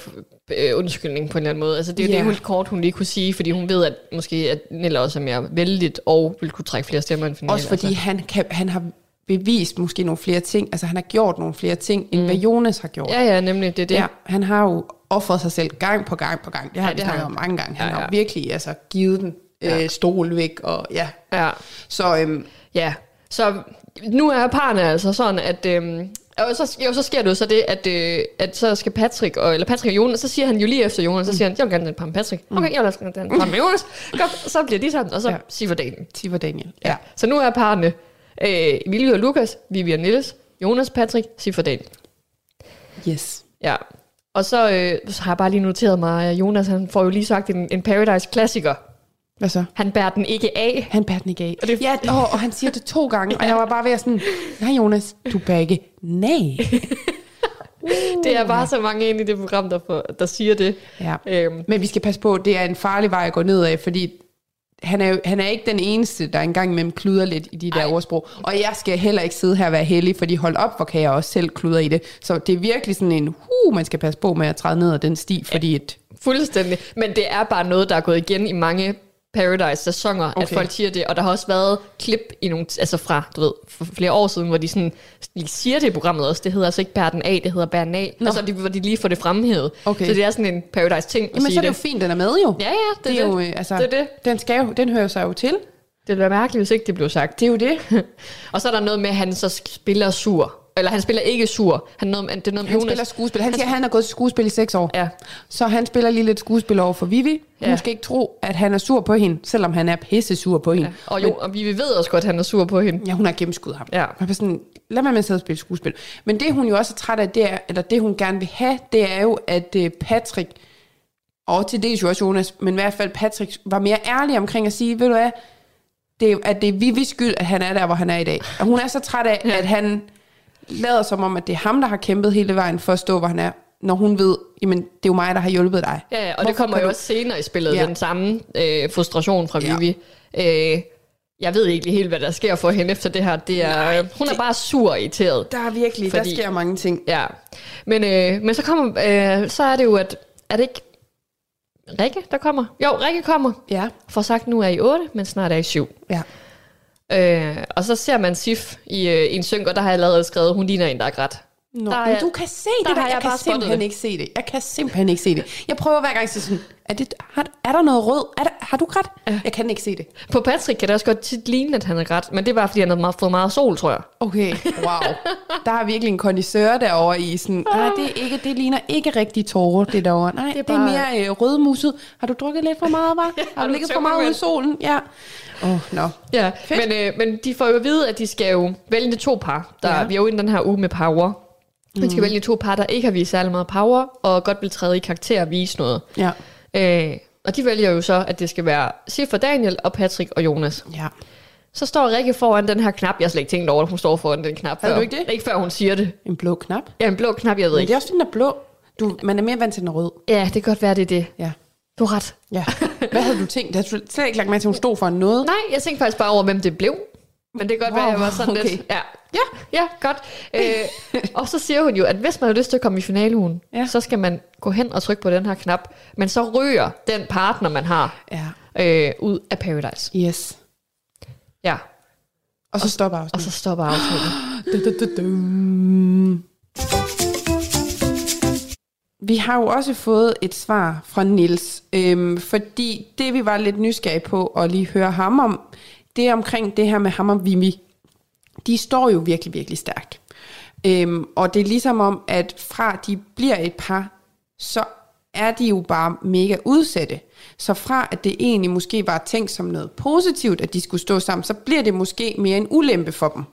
øh, undskyldning på en eller anden måde. Altså, det er jo Ja. det helt kort, hun lige kunne sige, fordi hun ved, at måske at Nella også er mere vældigt og vil kunne trække flere stemmer end finalen. Også fordi altså. han, kan, han har bevist måske nogle flere ting, altså han har gjort nogle flere ting, end hvad Jonas har gjort. Ja, ja, nemlig, det er det. Ja, han har jo offret sig selv gang på gang på gang. Det har Ja, vi det har snakket om mange gange. Han Ja, har ja. jo virkelig altså, givet den øh, stol væk, og ja. ja. Så øhm, ja. Så nu er parerne altså sådan, at... Øhm, og så, jo, så sker det jo så det, at, øh, at så skal Patrick, og, eller Patrick og Jonas, så siger han jo lige efter Jonas, så siger han, jeg vil gerne et par med Patrick. Okay, jeg vil også gerne et par med Jonas. Godt, så bliver de sammen, og så Ja. ja. fordelingen. Tiv og Daniel. Ja. Så nu er parerne øh, Emilie og Lukas, Vivian Niels, Jonas, Patrick, Siffer Daniel. Yes. Ja. Og så, øh, så har jeg bare lige noteret mig, at Jonas han får jo lige sagt en, en Paradise-klassiker. Hvad så? Han bærer den ikke af. Han bærer den ikke af. Og det- Ja, og, og han siger det to gange, og jeg var bare ved at sådan, nej Jonas, du bærer ikke nej. Det er bare så mange ind i det program, der, får, der siger det. Ja. Øhm, Men vi skal passe på, det er en farlig vej at gå ned af, fordi han er, jo, han er ikke den eneste, der engang imellem kluder lidt i de der Ej. ordsprog. Og jeg skal heller ikke sidde her og være heldig, fordi hold op, hvor kan jeg også selv kludre i det. Så det er virkelig sådan en, uh, man skal passe på med at træde ned ad den sti, fordi et, fuldstændig. Men det er bare noget, der er gået igen i mange Paradise-sæsoner, okay. at folk siger det, og der har også været klip i nogle, altså fra, du ved, for flere år siden, hvor de sådan lige siger det i programmet også. Det hedder altså ikke bær den af, det hedder bær den af. Nå. Altså, de, hvor de lige får det fremhævet. Okay. Så det er sådan en Paradise-ting Jamen, så er det jo det. fint, den er med jo. Ja, ja, det, det er jo, øh, altså, det er det. Den, skal jo, den hører sig jo til. Det ville være mærkeligt, hvis ikke det blev sagt. Det er jo det. Og så er der noget med, at han så spiller sur. Eller han spiller ikke sur. Han, noget, det er noget Han Jonas. spiller skuespil. Han siger, at han har gået skuespil i seks år. Ja. Så han spiller lige lidt skuespil over for Vivi. Ja. Hun skal ikke tro, at han er sur på hende, selvom han er pisse sur på hende. Ja. Og jo, og vi ved også godt, at han er sur på hende. Ja, hun har gennemskuddet ham. Ja. Han er sådan, lad mig med at sidde og spille skuespil. Men det, hun jo også er træt af, det er, eller det, hun gerne vil have, det er jo, at øh, Patrick, og til dels jo også Jonas, men i hvert fald Patrick, var mere ærlig omkring at sige, ved du hvad, det er, at det er Vivis skyld, at han er der, hvor han er i dag. Og hun er så træt af, ja. at han lader som om, at det er ham, der har kæmpet hele vejen for at stå, hvor han er, når hun ved, jamen, det er jo mig, der har hjulpet dig. Ja, og Hvorfor det kommer jo du- også senere i spillet, Ja. den samme øh, frustration fra Ja. Vivi. Øh, jeg ved ikke helt, hvad der sker for hende efter det her. Det er, Nej, hun er det- bare sur og irriteret. Der er virkelig, Fordi- der sker mange ting. Ja. Men, øh, men så kommer, øh, så er det jo, at er det ikke Rikke, der kommer? Jo, Rikke kommer. Ja, For sagt, nu er I 8, men snart er I 7. ja. Øh, og så ser man Sif i, øh, en synk, og der har jeg allerede skrevet, hun ligner en, der er grædt. Nå, Der er men du kan se der det der. har Jeg, jeg kan simpelthen det. ikke se det. Jeg kan simpelthen ikke se det. Jeg prøver hver gang at sige sådan, er, det, har, er der noget rød? Er der, har du? Ja. Jeg kan ikke se det. På Patrick kan det også godt tit ligne, at han er grædt, men det er bare, fordi han har fået meget sol, tror jeg. Okay, wow. Der er virkelig en kondisør derovre i sådan, nej, det, er ikke, det ligner ikke rigtig tårer, det derovre. Nej, det er, bare- det er mere øh, rødmuset. Har du drukket lidt for meget, var? har du ligget for meget ude i solen? Ja. Åh, oh, nå. Ja, Fedt. men, øh, men de får jo at vide, at de skal jo vælge to par. Der, Ja. Vi er jo i den her uge med power. De skal vælge to par, der ikke har vist særlig meget power, og godt vil træde i karakter og vise noget. Ja. Øh, og de vælger jo så, at det skal være og Daniel og Patrick og Jonas. Ja. Så står Rikke foran den her knap. Jeg har slet ikke tænkt over, at hun står foran den knap. Havde før. du ikke det? Ikke før hun siger det. En blå knap. Ja, en blå knap, jeg ved Men ikke. det er også den der blå. Du, man er mere vant til den rød. Ja, det kan godt være, det er det. Ja. Du har ret. Ja. Hvad havde du tænkt? Havde du slet ikke lagt mærke til, at hun stod for noget? Nej, jeg tænkte faktisk bare over, hvem det blev. Men det kan godt Wow, være, jeg var sådan okay. lidt... Ja, Ja. ja godt. Øh, og så siger hun jo, at hvis man har lyst til at komme i finaleugen, Ja. så skal man gå hen og trykke på den her knap. Men så ryger den partner, man har, Ja. øh, ud af Paradise. Yes. Ja, Og så stopper og afsnittet. så stopper. Du-du-du-dum. Vi har jo også fået et svar fra Nils, øhm, fordi det vi var lidt nysgerrige på at lige høre ham om, det er omkring det her med ham og Vimi. De står jo virkelig, virkelig stærkt. Øhm, og det er ligesom om, at fra de bliver et par, så er de jo bare mega udsatte. Så fra at det egentlig måske var tænkt som noget positivt, at de skulle stå sammen, så bliver det måske mere en ulempe for dem.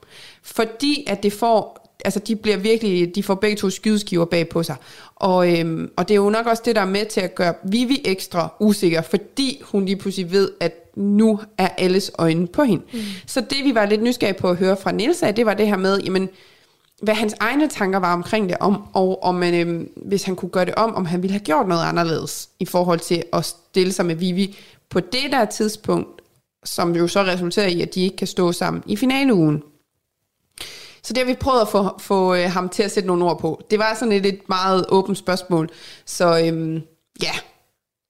Fordi at det får, altså de bliver virkelig, de får begge to skydeskiver bag på sig. Og, øhm, og det er jo nok også det, der er med til at gøre Vivi ekstra usikker, fordi hun lige pludselig ved, at nu er alles øjne på hende. Mm. Så det vi var lidt nysgerrige på at høre fra Niels af, det var det her med, jamen, hvad hans egne tanker var omkring det, om, og om man, øhm, hvis han kunne gøre det om, om han ville have gjort noget anderledes i forhold til at stille sig med Vivi på det der tidspunkt, som jo så resulterer i, at de ikke kan stå sammen i finaleugen. Så det har vi prøvet at få, få øh, ham til at sætte nogle ord på. Det var sådan et, et meget åbent spørgsmål. Så øhm, ja,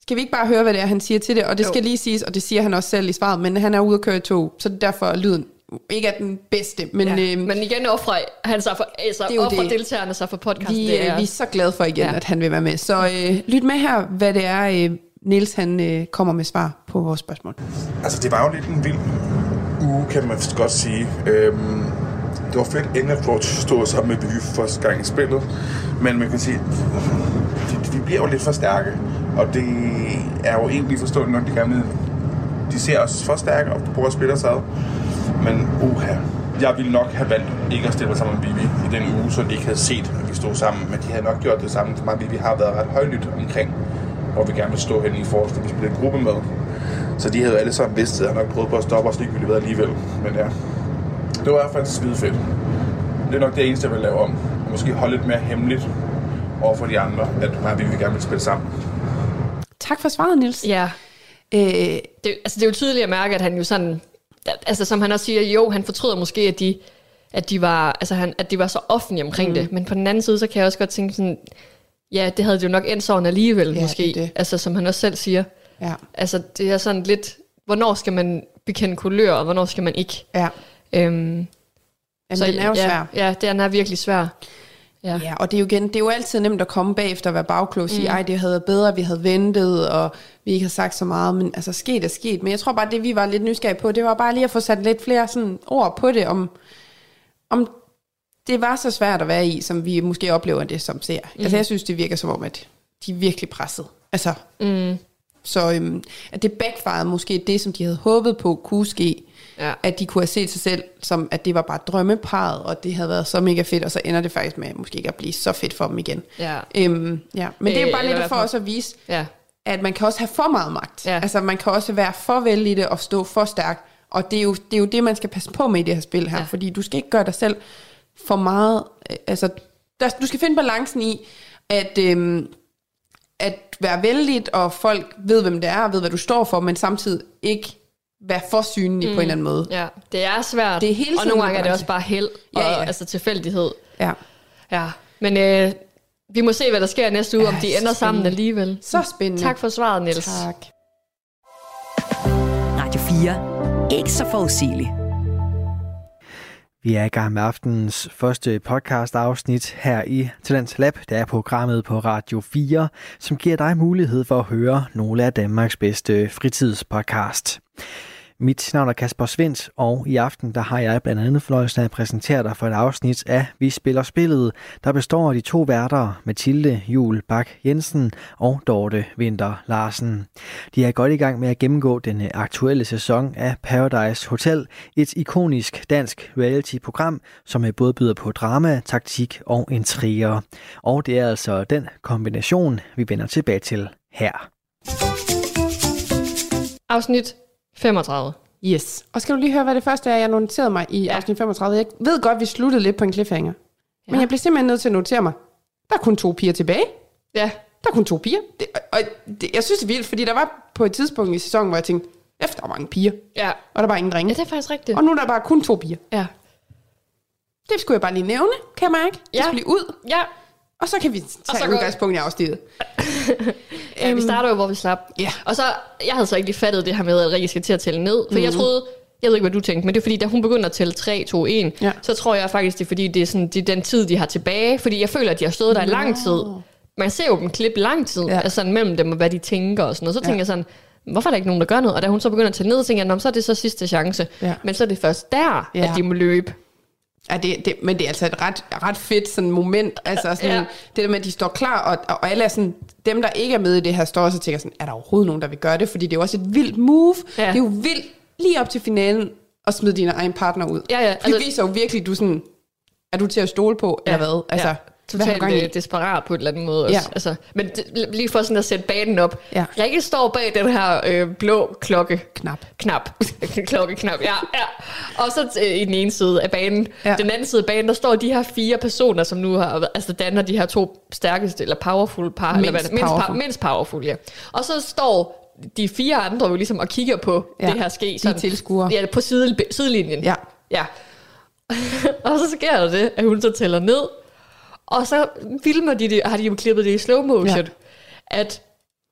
skal vi ikke bare høre, hvad det er, han siger til det? Og det Jo. skal lige siges, og det siger han også selv i svaret, men han er ude at køre i tog, så derfor er lyden ikke er den bedste. Men Ja. øhm, Men igen offrer han sig for, altså, Det er offrer det. deltagerne sig for podcasten. vi, det øh, er, vi er så glade for igen, ja. At han vil være med. Så øh, lyt med her, hvad det er, øh, Niels han øh, kommer med svar på vores spørgsmål. Altså, det var jo lidt en vild uge, kan man godt sige. Øhm, det var fedt endelig at få at stå sammen med Vivi for første gang i spillet. Men man kan sige, de, de bliver jo lidt for stærke. Og det er jo egentlig forståeligt nok, de gerne vil. De ser os for stærke og bruger at spille os ad. Men uha, jeg ville nok have valgt ikke at stille mig sammen med Bibi i den uge, så de ikke havde set, at vi stod sammen. Men de havde nok gjort det samme for mig. Bibi har været ret højlydt omkring, hvor vi gerne vil stå hen i forhold til, at vi spiller en gruppe med. Så de havde jo alle sammen vidst, at jeg nok prøvet på at stoppe os ligegyldigt være alligevel. Men ja, det var i hvert fald skide fedt. Det er nok det eneste, jeg vil lave om. Og måske holde lidt mere hemmeligt over for de andre, at mig og gerne vil spille sammen. Tak for svaret, Niels. ja, Øh, det, altså, det er jo tydeligt at mærke, at han jo sådan, altså som han også siger, jo, han fortryder måske, at de, at de var, altså han, at de var så offentlige omkring mm. det, men på den anden side, så kan jeg også godt tænke sådan, ja, det havde det jo nok endt sådan alligevel, Ja, måske, det det. altså som han også selv siger. ja. Altså, det er sådan lidt, hvornår skal man bekende kulør, og hvornår skal man ikke. Ja. Øhm, Jamen, så, den er jo ja, svær. Ja, den er virkelig svær. Ja. Ja, og det er jo igen, det er jo altid nemt at komme bagefter og være bagklog og sige, mm. ej, det havde været bedre, vi havde ventet, og vi ikke har sagt så meget, men altså sket er sket. Men jeg tror bare, det vi var lidt nysgerrige på, det var bare lige at få sat lidt flere sådan ord på det, om, om det var så svært at være i, som vi måske oplever det som ser. Mm. Altså jeg synes, det virker som om, at de er virkelig presset. Altså, Mm, så øhm, at det backfired måske det, som de havde håbet på kunne ske, ja. at de kunne have set sig selv som, at det var bare drømmeparet, og det havde været så mega fedt, og så ender det faktisk med måske ikke at blive så fedt for dem igen. Ja. Øhm, ja. Men det er jo Øh, bare eller lidt for os at vise, ja. at man kan også have for meget magt. Ja. Altså man kan også være for i det og stå for stærk. Og det er, jo, det er jo det, man skal passe på med i det her spil her. Ja. Ja. Fordi du skal ikke gøre dig selv for meget... øh, Altså, der, du skal finde balancen i, at, øhm, at være vældigt, og folk ved, hvem det er, og ved, hvad du står for, men samtidig ikke være for synlig mm. på en eller anden måde. ja, det er svært. Det er hele og nogle gange er det også bare held, og Ja, ja. altså tilfældighed. Ja. Ja, men øh, vi må se, hvad der sker næste uge, Ja, om de ender sammen alligevel. Så spændende. Tak for svaret, Niels. Tak. Radio 4. Ikke så forudsigeligt. Vi er i gang med aftenens første podcast afsnit her i Talents Lab. Det er programmet på Radio 4, som giver dig mulighed for at høre nogle af Danmarks bedste fritidspodcast. Mit navn er Kasper Svendt, og i aften der har jeg blandt andet fornøjelsen af at præsentere dig for et afsnit af Vi Spiller Spillet, der består af de to værter, Mathilde Jul Bak Jensen og Dorte Vinter Larsen. De er godt i gang med at gennemgå den øh, aktuelle sæson af Paradise Hotel, et ikonisk dansk reality-program, som øh, både byder på drama, taktik og intriger. Og det er altså den kombination, vi vender tilbage til her. Afsnit 35. Yes. Og skal du lige høre, hvad det første er, jeg noterede mig i ja. afsnit 35. Jeg ved godt, vi sluttede lidt på en cliffhanger. Ja. Men jeg blev simpelthen nødt til at notere mig, der er kun to piger tilbage. Ja, Der er kun to piger. Det, og det, jeg synes det er vildt, fordi der var på et tidspunkt i sæsonen, hvor jeg tænkte, efter der er mange piger, ja. og der er bare ingen drenge. Ja, det er faktisk rigtigt. Og nu er der bare kun to piger. Ja. Det skulle jeg bare lige nævne, kan jeg mærke. Det Ja. skulle lige ud. Ja, Og så kan vi tage udgangspunkt i afsnittet. ja vi starter jo, hvor vi slap. Ja. Og så, jeg havde så ikke lige fattet det her med, at Rikke skal til at tælle ned. For mm. jeg troede, jeg ved ikke, hvad du tænkte, men det er fordi, da hun begynder at tælle 3, 2, 1, Ja. så tror jeg faktisk, det er fordi, det er, sådan, det er den tid, de har tilbage. Fordi jeg føler, at de har stået der i lang tid. Man ser jo dem klippe lang tid, Ja. ja. altså sådan mellem dem og hvad de tænker og sådan noget. Så tænker jeg sådan, hvorfor er der ikke nogen, der gør noget? Og da hun så begynder at tælle ned, så tænker jeg, "Nå, men så er det så sidste chance. Ja. Men så er det først der, Ja. at de må løbe. Ja, det, det, men det er altså et ret, ret fedt sådan moment. Altså sådan, Ja. det der med, at de står klar, og, og alle er sådan, dem der ikke er med i det her, står også og tænker sådan, er der overhovedet nogen, der vil gøre det? Fordi det er jo også et vildt move. Ja. Det er jo vildt lige op til finalen at smide din egen partner ud. Ja, ja, Det altså- viser jo virkelig, du sådan, er du til at stole på, ja. eller hvad? Altså, ja. Totalt øh, desperat på et eller andet måde også. Ja. Altså, men det, lige for sådan at sætte banen op. Ja. Rikke står bag den her øh, blå klokke. Knap. Knap. Klokkeknap, ja, ja. Og så øh, i den ene side af banen. Ja. Den anden side af banen, der står de her fire personer, som nu har, altså danner de her to stærkeste, eller powerful par. Mindst eller hvad, mindst, powerful. powerful. mindst powerful, ja. Og så står de fire andre jo ligesom og kigger på Ja. det her ske. De er tilskuere. Ja, på side, sidelinjen. Ja. Ja. og så sker der det, at hun så tæller ned, og så filmer de det, har de jo klippet det i slow motion, Ja. at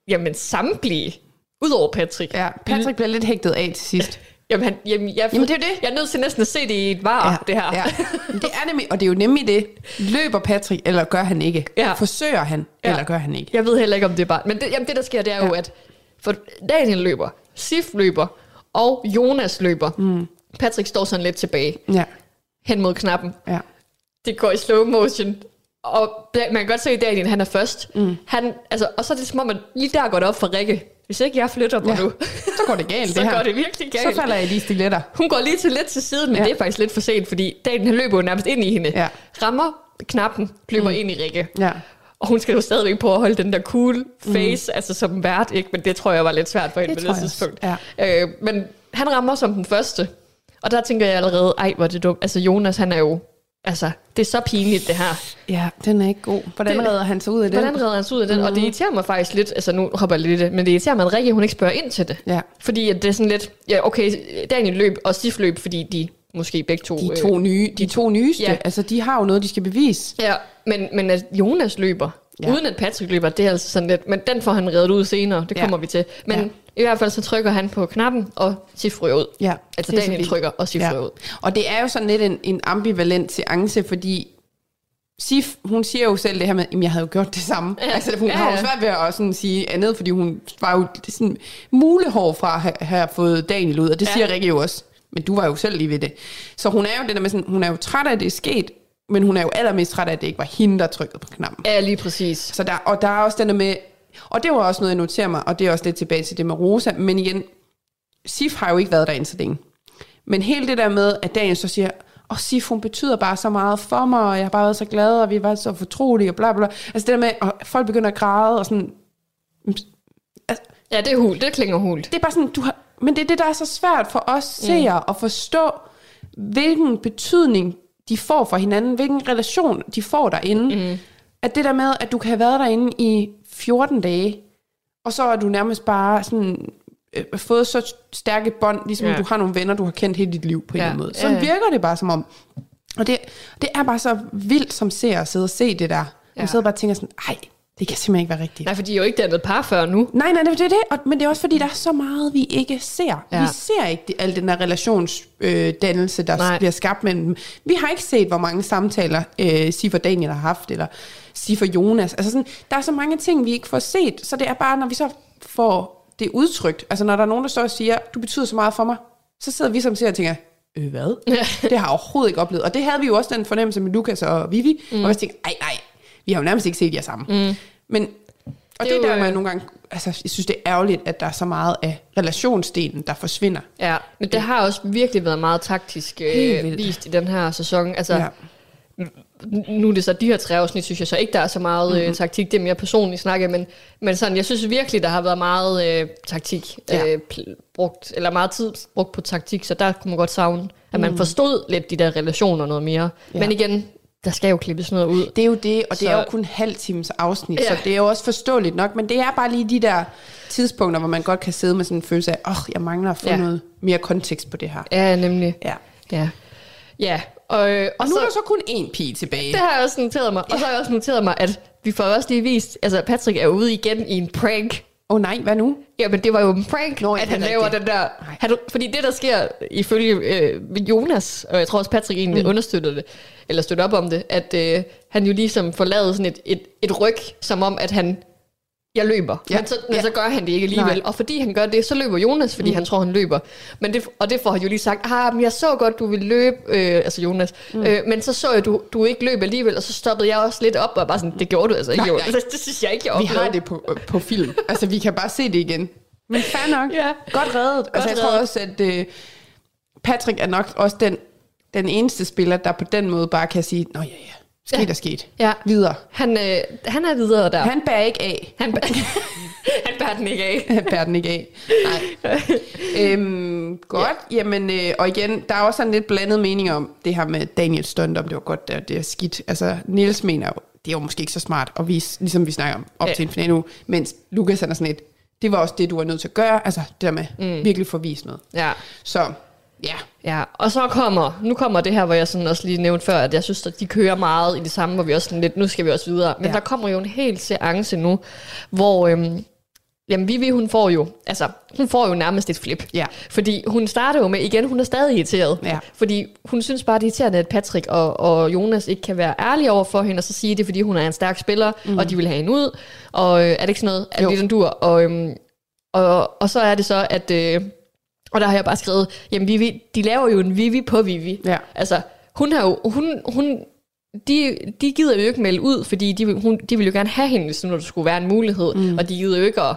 jamen samtlige, udover Patrick, Ja, Patrick bliver lidt hægtet af til sidst. jamen, han, jamen, jeg, Jamen, det er det. jeg er nødt til næsten at se det i et var, ja. det her. Ja. Det er nemlig, og det er jo nemlig det. Løber Patrick, eller gør han ikke? Ja. Forsøger han, Ja. eller gør han ikke? Jeg ved heller ikke, om det er bare... Men det, jamen, det der sker, det er ja. jo, at for Daniel løber, Sif løber, og Jonas løber. Mm. Patrick står sådan lidt tilbage, Ja, hen mod knappen. ja. det går i slow motion. Og man kan godt se, at Daniel han er først. Mm. Han, altså, og så er det som om, at lige der går det op for Rikke. Hvis ikke jeg flytter mig Ja. nu, Så går det galt, så det her. går det virkelig galt. Så falder jeg lige stiletter. Hun går lige til lidt til siden, men Ja. ja. det er faktisk lidt for sent, fordi Daniel han løber jo nærmest ind i hende. Ja. Rammer knappen, løber mm. ind i Rikke. Ja. Og hun skal jo stadigvæk på at holde den der cool face, mm. altså som vært, ikke? Men det tror jeg var lidt svært for hende Det på det tidspunkt. Øh, men han rammer som den første. Og der tænker jeg allerede, ej, hvor er det dumt. Altså Jonas, han er jo, altså, det er så pinligt det her. Ja, den er ikke god. Hvordan Det- redder han sig ud af den? Hvordan redder han sig ud af den? Mm. Og det irriterer mig faktisk lidt, altså nu hopper jeg lidt det, men det irriterer mig, at Rikke, hun ikke spørger ind til det. Ja. Fordi at det er sådan lidt, ja okay, Daniel løb og Sif løb, fordi de måske begge to... De to, nye, de to nyeste, Ja. altså de har jo noget, de skal bevise. Ja, men, men at Jonas løber, Ja. Uden at Patrick løber, det er altså sådan lidt, men den får han reddet ud senere, det Ja. kommer vi til. Men. I hvert fald så trykker han på knappen, og Sif ryger ud. Ja, Altså Daniel vildt. trykker, og Sif Ja. ud. Og det er jo sådan lidt en, en ambivalent seance, fordi Sif, hun siger jo selv det her med, at jeg havde jo gjort det samme. Ja. Altså, hun Ja, har jo svært ved at sådan sige andet, fordi hun var jo sådan mulehår fra at have, have fået Daniel ud, og det Ja. siger Rikke jo også. Men du var jo selv lige ved det. Så hun er jo det der med sådan, hun er jo træt af, at det er sket, men hun er jo allermest træt af, at det ikke var hende, der trykkede på knappen. Ja, lige præcis. Så der, og der er også den der med, og det var også noget, jeg noterer mig, og det er også lidt tilbage til det med Rosa, men igen, Sif har jo ikke været derinde så længe. Men hele det der med, at Daniel så siger, og Sif, hun betyder bare så meget for mig, og jeg har bare været så glad, og vi var så fortrolige, og bla bla. Altså det der med, at folk begynder at græde, og sådan, Ja, det er hul, det klinger hult. det er bare sådan, du har, men det er det, der er så svært for os seere mm. at forstå, hvilken betydning de får for hinanden, hvilken relation de får derinde. Mm. At det der med, at du kan have været derinde i 14 dage, og så er du nærmest bare sådan, øh, fået så stærke bånd, ligesom ja. Du har nogle venner, du har kendt hele dit liv på en Ja. eller anden måde. Sådan Ja, ja. virker det bare som om. Og det, det er bare så vildt som ser at sidde og se det der. Ja. Ja. Man sidder bare og tænker sådan, ej, det kan simpelthen ikke være rigtigt. Nej, for de er jo ikke dannet par før nu. Nej, nej, det er det, og, men det er også fordi, der er så meget, vi ikke ser. Ja. Vi ser ikke de, al den der relationsdannelse, øh, der Nej. bliver skabt mellem dem. Vi har ikke set, hvor mange samtaler øh, Sif og Daniel har haft, eller Og Jonas. Altså sådan, der er så mange ting, vi ikke får set, så det er bare, når vi så får det udtrykt, altså når der er nogen, der står og siger, du betyder så meget for mig, så sidder vi som ser og tænker, øh, hvad? det har jeg overhovedet ikke oplevet. Og det havde vi jo også den fornemmelse med Lukas og Vivi, mm. og vi tænkte, ej, nej, vi har jo nærmest ikke set jer sammen. Mm. Men, og det, Det er er der, jeg øh, nogle gange, altså, jeg synes, det er ærgerligt, at der er så meget af relationsdelen, der forsvinder. Ja, men det har også virkelig været meget taktisk øh, vist i den her sæson. Altså, Ja. Nu er det så de her tre afsnit, synes jeg så ikke, der er så meget Mhm. øh, mm-hmm. taktik. Det er mere personligt snakke, men, men sådan, jeg synes virkelig, der har været meget øh, taktik Ja. øh, brugt, eller meget tid brugt på taktik, så der kunne man godt savne, at man forstod lidt de der relationer noget mere. Ja. Men igen, der skal jo klippes noget ud. Det er jo det, og det Så- er jo kun halv times afsnit, ja. Så det er jo også forståeligt nok, men det er bare lige de der tidspunkter, hvor man godt kan sidde med sådan en følelse af, åh, oh, jeg mangler at få. Ja. noget mere kontekst på det her. Ja, nemlig. Ja. Ja, ja. Og, øh, Og nu er der så kun én pige tilbage. Det har jeg også noteret mig. Og så har jeg også noteret mig, at vi får også lige vist, altså Patrick er ude igen i en prank. Åh oh, nej, hvad nu? Ja, men det var jo en prank, Nå, at det han laver rigtigt. den der... Han, fordi det, der sker ifølge øh, Jonas, og jeg tror også Patrick egentlig mm. understøtter det, eller støtter op om det, at øh, han jo ligesom får lavet sådan et, et, et ryg, som om, at han jeg løber. Ja. Men, så, men Ja. så gør han det ikke alligevel. Nej. Og fordi han gør det, så løber Jonas, fordi mm. han tror, han løber. Men det, og det får han jo lige sagt, ah, men jeg så godt, du ville løbe, øh, altså Jonas. Mm. Øh, men så så jeg, du, du ikke løb alligevel, og så stoppede jeg også lidt op, og bare sådan, det gjorde du altså ikke, Nej, Jonas. nej. Det, synes jeg ikke, jeg Vi oplevede. har det på, på film. altså, vi kan bare se det igen. Men fair nok. Ja. Godt reddet. altså, jeg tror reddet. også, at øh, Patrick er nok også den, den eneste spiller, der på den måde bare kan sige, nå ja, ja, sket Ja. er sket. Ja. Videre. Han, øh, han er videre der. Han bærer ikke af. Han, han bærer den ikke af. Han bærer den ikke af. Nej. øhm, godt. Ja. Jamen, øh, og igen, der er også en lidt blandet mening om det her med Daniel Stunt, om det var godt, det, det er skidt. Altså, Niels mener jo, det er jo måske ikke så smart at vise, ligesom vi snakker om, op Ja. til en finale nu, mens Lukas han er sådan et, det var også det, du var nødt til at gøre, altså det der med mm. virkelig få vist noget. Ja. Så, ja. Ja, og så kommer, nu kommer det her, hvor jeg sådan også lige nævnte før, at jeg synes, at de kører meget i det samme, hvor vi også sådan lidt, nu skal vi også videre. Men Ja. der kommer jo en hel seance nu, hvor, øhm, jamen Vivi, hun får jo, altså, hun får jo nærmest et flip. Ja. Fordi hun starter jo med, igen, hun er stadig irriteret. Ja. Fordi hun synes bare, det er irriterende, at Patrick og, og Jonas ikke kan være ærlige over for hende, og så sige det, fordi hun er en stærk spiller, mm. og de vil have hende ud. Og øh, er det ikke sådan noget, Jo. det den dur? Og, øhm, og, og så er det så, at... Øh, og der har jeg bare skrevet, jamen Vivi, de laver jo en Vivi på Vivi. Ja. Altså, hun har jo, hun, hun, de, de gider jo ikke melde ud, fordi de, hun, de vil jo gerne have hende, hvis nu der skulle være en mulighed, mm. og de gider jo ikke at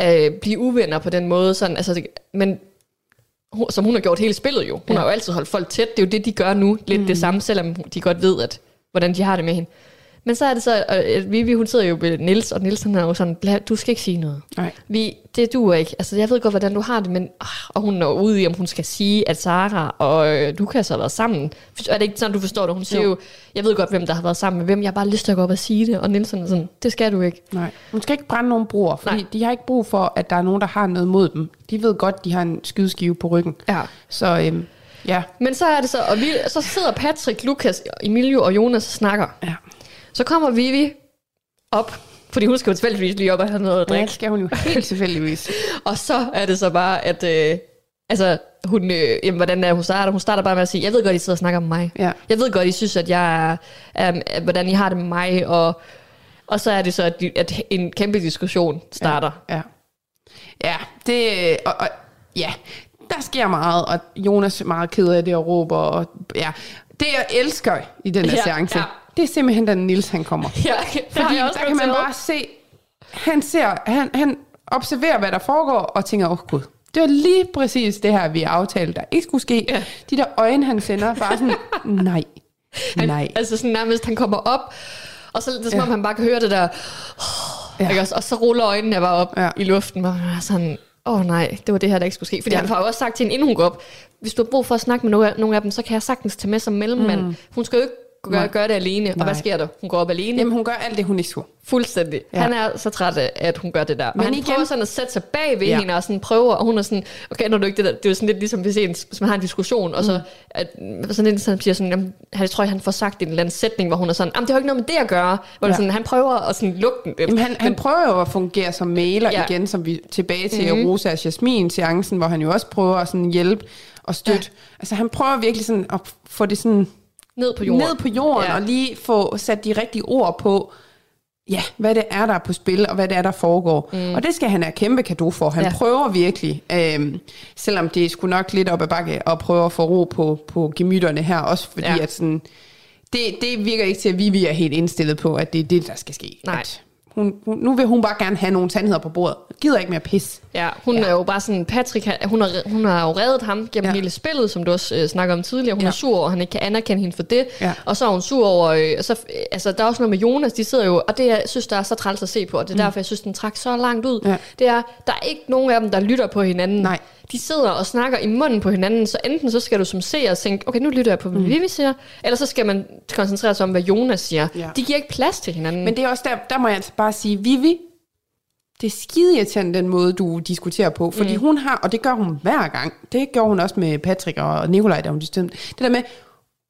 øh, blive uvenner på den måde, sådan, altså, det, men som hun har gjort hele spillet jo. Hun ja. har jo altid holdt folk tæt, det er jo det, de gør nu, lidt mm. det samme, selvom de godt ved, at, hvordan de har det med hende. Men så er det så, at Vivi, hun sidder jo ved Nils, og Nils han er jo sådan, "Bla, du skal ikke sige noget. Nej. Vi, det duer ikke. Altså, jeg ved godt, hvordan du har det, men... ah, Og hun er ude i, om hun skal sige, at Sara og øh, Lukas har været sammen. Er det ikke sådan, du forstår det? Hun siger Jo. jo, jeg ved godt, hvem der har været sammen med hvem. Jeg har bare lyst til at gå op og sige det. Og Nielsen er sådan, det skal du ikke. Nej. Hun skal ikke brænde nogen broer, fordi. Nej. de har ikke brug for, at der er nogen, der har noget mod dem. De ved godt, de har en skydeskive på ryggen. Ja. Så øhm, ja. Men så er det så, og vi, så sidder Patrick, Lukas, Emilio og Jonas og snakker. Ja. Så kommer Vivi, op, fordi hun skal jo tilfældigvis lige op og have noget at Ja, drikke. det skal hun jo helt tilfældigvis. Og så er det så bare, at øh, altså, hun, øh, jamen, hvordan er hun starter? Hun starter bare med at sige, jeg ved godt, I sidder og snakker om mig. Ja. Jeg ved godt, I synes, at jeg er, er hvordan I har det med mig. Og, og så er det så, at, at en kæmpe diskussion starter. Ja. Ja, det, og, og, ja, der sker meget, og Jonas er meget ked af det og råber, og ja, det jeg elsker i den her Ja, seance, ja. Det er simpelthen, da Nils han kommer. Ja, det har Fordi der kan man bare se, han ser, han, han observerer, hvad der foregår, og tænker, åh oh, gud, det var lige præcis det her, vi aftalte, der ikke skulle ske. Ja. De der øjne, han sender, bare sådan, nej, Han, nej. Altså sådan nærmest, han kommer op, og så er det som Ja. om, han bare kan høre det der, Ja. ja. og så ruller øjnene bare op Ja. i luften, og er sådan, åh oh, nej, det var det her, der ikke skulle ske. Fordi Ja. han har jo også sagt til hende, inden hun går op, hvis du har brug for at snakke med nogle af, nogle af dem, så kan jeg sagtens tage med som mellemmand. Mm. Hun skal jo ikke gøre, Nej. gøre det alene. Og Nej. hvad sker der? Hun går op alene. Jamen, hun gør alt det, hun ikke skulle. Fuldstændig. Ja. Han er så træt af, at hun gør det der. Og Men han igen- prøver sådan at sætte sig bag ved Ja. hende, og sådan prøver, og hun er sådan, okay, når du ikke det der, det er jo sådan lidt ligesom, hvis, en, hvis man har en diskussion, og Mm. så, at, sådan en, sådan siger sådan, jamen, jeg tror, han får sagt en eller anden sætning, hvor hun er sådan, jamen, det har jo ikke noget med det at gøre, hvor Ja. sådan, han prøver at sådan lukke den. Jamen, han, han prøver jo at fungere som mailer ja. Igen, som vi tilbage til mm-hmm. Mhm. Rosa og Jasmin seancen, hvor han jo også prøver at sådan hjælpe og støtte. Ja. Altså han prøver virkelig sådan at få det sådan ned på jorden. ned på jorden ja. Og lige få sat de rigtige ord på, ja, hvad det er, der er på spil, og hvad det er, der foregår. Mm. Og det skal han have kæmpe kado for. Han ja. Prøver virkelig, øhm, selvom det sgu nok lidt op ad bakke, at prøve at få ro på, på gemytterne her, også fordi. Ja. at sådan, det, det virker ikke til, at vi, vi er helt indstillet på, at det er det, der skal ske. Nej. At hun, hun, nu vil hun bare gerne have nogle sandheder på bordet. Gider ikke mere pis. Ja, hun Ja. er jo bare sådan, Patrick, hun har, hun har jo reddet ham gennem Ja. hele spillet, som du også øh, snakker om tidligere. Hun Ja. er sur over, han ikke kan anerkende hende for det. Ja. Og så er hun sur over, øh, og så, øh, altså der er også noget med Jonas, de sidder jo, og det jeg synes, der er så træls at se på, og det er derfor, jeg synes, den trak så langt ud. Mm. Ja. Det er, der er ikke nogen af dem, der lytter på hinanden. Nej. De sidder og snakker i munden på hinanden, så enten så skal du som seer tænke, okay, nu lytter jeg på, hvad mm. Vivi siger, eller så skal man koncentrere sig om, hvad Jonas siger. Ja. De giver ikke plads til hinanden. Men det er også der, der må jeg altså bare sige, Vivi, det er skide irriterende, den måde, du diskuterer på. Fordi mm. hun har, og det gør hun hver gang, det gjorde hun også med Patrick og Nikolaj, da hun diskuterede. Det der med,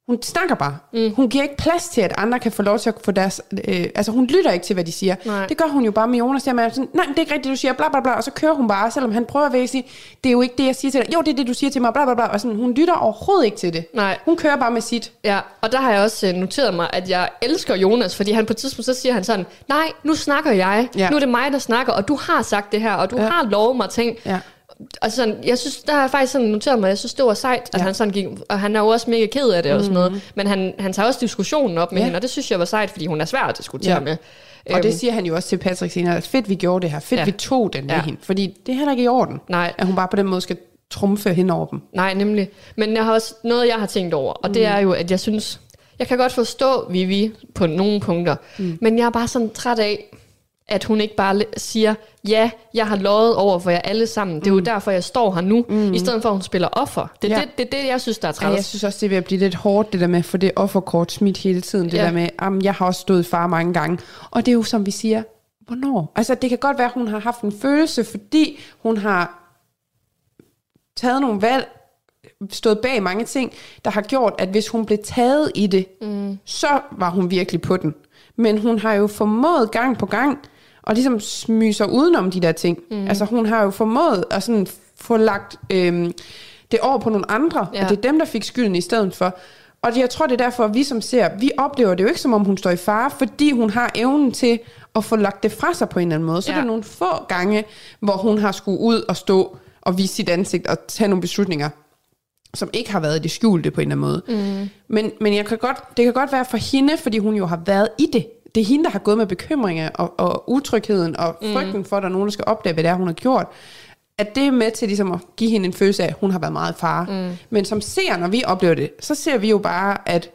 hun snakker bare. Mm. Hun giver ikke plads til, at andre kan få lov til at få deres... Øh, altså, hun lytter ikke til, hvad de siger. Nej. Det gør hun jo bare med Jonas. Der med, sådan, nej, det er ikke rigtigt, du siger, bla bla bla. Og så kører hun bare, selvom han prøver at sige, det er jo ikke det, jeg siger til dig. Jo, det er det, du siger til mig, bla bla bla. Og sådan, hun lytter overhovedet ikke til det. Nej. Hun kører bare med sit. Ja, og der har jeg også øh, noteret mig, at jeg elsker Jonas, fordi han på et tidspunkt, så siger han sådan, nej, nu snakker jeg, Ja. nu er det mig, der snakker, og du har sagt det her, og du ja. har lovet mig ting. Ja. Og sådan, jeg synes, der har jeg faktisk sådan noteret mig, jeg synes, det var sejt, at Ja. han sådan gik, og han er jo også mega ked af det og sådan noget, men han, han tager også diskussionen op med Ja. hende, og det synes jeg var sejt, fordi hun er svær at diskutere Ja. med. Og det Øhm, siger han jo også til Patrick senere, at fedt vi gjorde det her, fedt ja. Vi tog den med Ja. hende, fordi det er heller ikke i orden, Nej. at hun bare på den måde skal trumfe hen over dem. Nej, nemlig. Men jeg har også noget, jeg har tænkt over, og det er jo, at jeg synes, jeg kan godt forstå Vivi på nogle punkter, mm. men jeg er bare sådan træt af, at hun ikke bare siger, ja, jeg har lovet over for jer alle sammen. Det er jo derfor, jeg står her nu, mm. i stedet for, at hun spiller offer. Det er Ja. det, det, det, jeg synes, der er Ja, jeg træls. synes også, det er ved at blive lidt hårdt, det der med, for det offerkort smidt hele tiden, det ja. Der med, jamen, jeg har også stået far mange gange, og det er jo som vi siger, hvornår? Altså det kan godt være, at hun har haft en følelse, fordi hun har taget nogle valg, stået bag mange ting, der har gjort, at hvis hun blev taget i det, mm. så var hun virkelig på den. Men hun har jo formået gang på gang, og ligesom smyge sig udenom de der ting. Mm. Altså hun har jo formået at sådan få lagt øhm, det over på nogle andre, ja. At det er dem, der fik skylden i stedet for. Og jeg tror, det er derfor, at vi som ser, vi oplever det jo ikke, som om hun står i fare, fordi hun har evnen til at få lagt det fra sig på en eller anden måde. Så ja. Er der nogle få gange, hvor hun har skulle ud og stå og vise sit ansigt og tage nogle beslutninger, som ikke har været i det skjulte på en eller anden måde. Mm. Men, men jeg kan godt, det kan godt være for hende, fordi hun jo har været i det. Det er hende, der har gået med bekymringer og, og utrygheden og frygten for, at der er nogen, der skal opdage, hvad det er, hun har gjort. At det er med til ligesom at give hende en følelse af, at hun har været meget i fare. Mm. Men som ser, når vi oplever det, så ser vi jo bare, at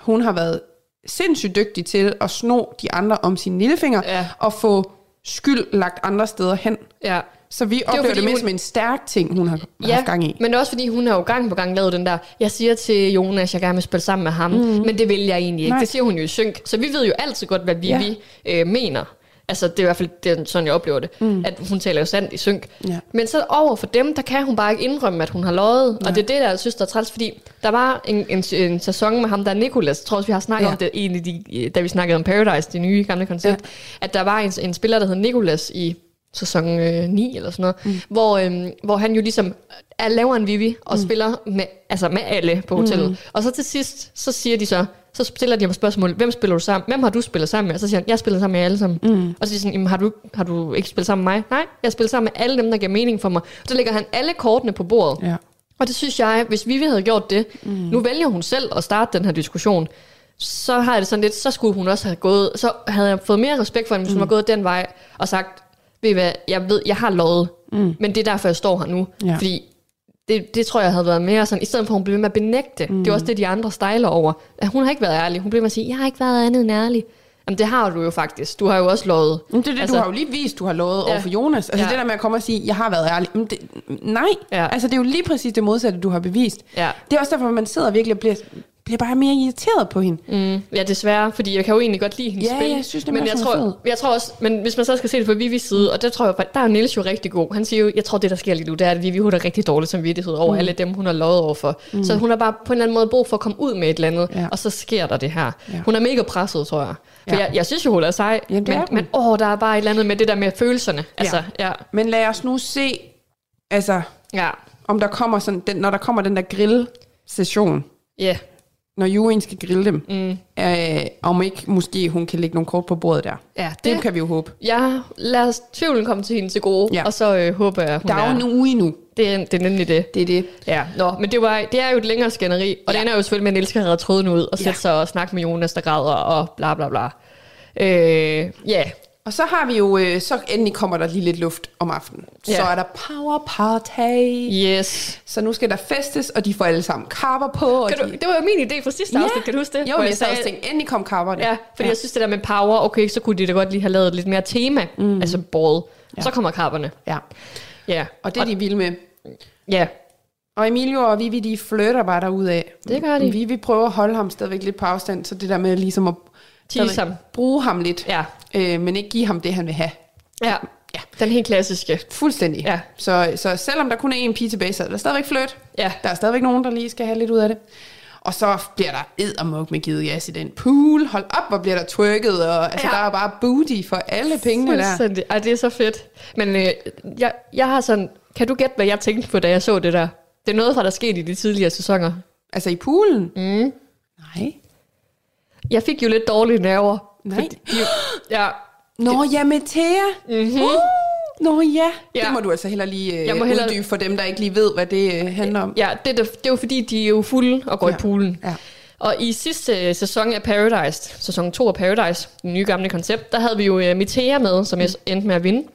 hun har været sindssygt dygtig til at sno de andre om sine lillefinger Ja. og få skyld lagt andre steder hen. Ja. Så vi oplever det, fordi det mere hun- som en stærk ting, hun har ja, haft gang i. men det også fordi, hun har jo gang på gang lavet den der, jeg siger til Jonas, jeg gerne vil spille sammen med ham, mm. men det vil jeg egentlig ikke. Nej. Det siger hun jo i synk. Så vi ved jo altid godt, hvad Vivi ja. øh, mener. Altså, det er i hvert fald det er sådan, jeg oplever det. Mm. At hun taler jo sandt i synk. Ja. Men så over for dem, der kan hun bare ikke indrømme, at hun har løjet. Og det er det, der jeg synes, der er træls, fordi der var en, en, en sæson med ham, der er Nicolas. Jeg tror også, vi har snakket Ja. ja. om det, en af de, da vi snakkede om Paradise, det nye gamle koncept. Ja. At der var en, en spiller, der hed Nicolas i sæson øh, 9 eller sådan noget, mm. hvor, øhm, hvor han jo ligesom er, laver en Vivi og mm. spiller med, altså med alle på hotellet. Mm. Og så til sidst, så siger de så, så stiller de ham spørgsmål, hvem spiller du sammen Hvem har du spillet sammen med? Og så siger han, jeg spiller sammen med jer alle sammen. Mm. Og så siger de sådan, har, du, har du ikke spillet sammen med mig? Nej, jeg spiller sammen med alle dem, der giver mening for mig. Så lægger han alle kortene på bordet. Ja. Og det synes jeg, hvis Vivi havde gjort det, mm. nu vælger hun selv at starte den her diskussion, så har jeg det sådan lidt, så skulle hun også have gået, så havde jeg fået mere respekt for hende, hvis hun var gået den vej og sagt, ved I hvad, jeg ved, jeg har lovet, mm. men det er derfor, jeg står her nu. Ja. Fordi det, det tror jeg havde været mere sådan, i stedet for at hun blev ved med at benægte, mm. det er også det, de andre stejler over, at hun har ikke været ærlig. Hun blev med at sige, jeg har ikke været andet end ærlig. Jamen det har du jo faktisk. Du har jo også lovet. Men det er det, altså, du har jo lige vist, du har lovet ja. over for Jonas. Altså Ja. det der med at komme og sige, jeg har været ærlig. Men det, nej, Ja. altså det er jo lige præcis det modsatte, du har bevist. Ja. Det er også derfor, man sidder virkelig og bliver, bliver bare mere irriteret på hende. Mm, ja, desværre, fordi jeg kan jo egentlig godt lide hendes Ja, spil. jeg synes nemlig men jeg er tror, jeg tror også, men hvis man så skal se det fra Vivis side, og der tror jeg, der er Niels jo rigtig god. Han siger jo, jeg tror det, der sker lige nu, det er, at Vivi hun har rigtig dårlig samvittighed over mm. alle dem, hun har lovet over for. Mm. Så hun har bare på en eller anden måde brug for at komme ud med et eller andet, Ja. og så sker der det her. Ja. Hun er mega presset, tror jeg. For Ja. jeg, jeg synes jo, hun er sej, Jamen, det men, er men åh, der er bare et eller andet med det der med følelserne. Altså, ja. Men lad os nu se, altså, Ja. om der kommer sådan, den, når der kommer den der grill-session, Ja. Når Jurien skal grille dem, mm. øh, om ikke måske hun kan lægge nogle kort på bordet der. Ja, Det, det, kan vi jo håbe. ja, lad os tvivlen komme til hende til gode, Ja. og så øh, håber jeg, hun Der er jo er, en uge endnu. det, er, det er nemlig det. Det er det. Ja, nå, men det, var, det er jo et længere skænderi, og Ja. ja. det ender jo selvfølgelig med, at Niels skal redde tråden ud, og Ja. sætte sig og snakke med Jonas, der græder, og bla bla bla. Øh, ja, Og så har vi jo, øh, så endelig kommer der lige lidt luft om aftenen. Så Ja. er der power party. yes. Så nu skal der festes, og de får alle sammen kapper på. Og Kan du, de... det var jo min idé fra sidste afsnit, kan du huske det? Jo, jeg sad også tænkte, endelig kom kapperne. Ja, fordi ja. jeg synes, det der med power, okay, så kunne de da godt lige have lavet lidt mere tema, mm. altså ball. Ja. Så kommer kapperne. ja. Ja, Og det er de vilde med. ja. Og Emilio og Vivi, de flytter bare derudad. Det gør de. Vivi prøver at holde ham stadigvæk lidt på afstand, så det der med ligesom at Tease ham. bruge ham lidt, Ja. øh, men ikke give ham det, han vil have. ja, ja. Den helt klassiske. Fuldstændig. Ja. Så, så selvom der kun er en pige tilbage, så er der stadigvæk flyt. Ja. Der er stadigvæk nogen, der lige skal have lidt ud af det. Og så bliver der eddermuk med givet gas i den pool. Hold op, hvor bliver der twerket. Og, altså, Ja. der er bare booty for alle pengene der. Ej, det er så fedt. Men øh, jeg, jeg har sådan... Kan du gætte, hvad jeg tænkte på, da jeg så det der? Det er noget fra, der skete i de tidligere sæsoner. Altså i poolen? Mm. Nej. Jeg fik jo lidt dårlige nerver. Nej. Fordi, ja, Nå ja, med Thea. mm-hmm. Uh, Nå ja. Ja. Det må du altså heller lige Jeg øh, må hellere- uddybe for dem, der ikke lige ved, hvad det øh, handler om. ja det, da- det er jo fordi, de er jo fulde og går Ja. i poolen. Ja. Og i sidste sæson af Paradise, sæson 2 af Paradise, det nye gamle koncept, der havde vi jo uh, Mitea med, som jeg endte med at vinde.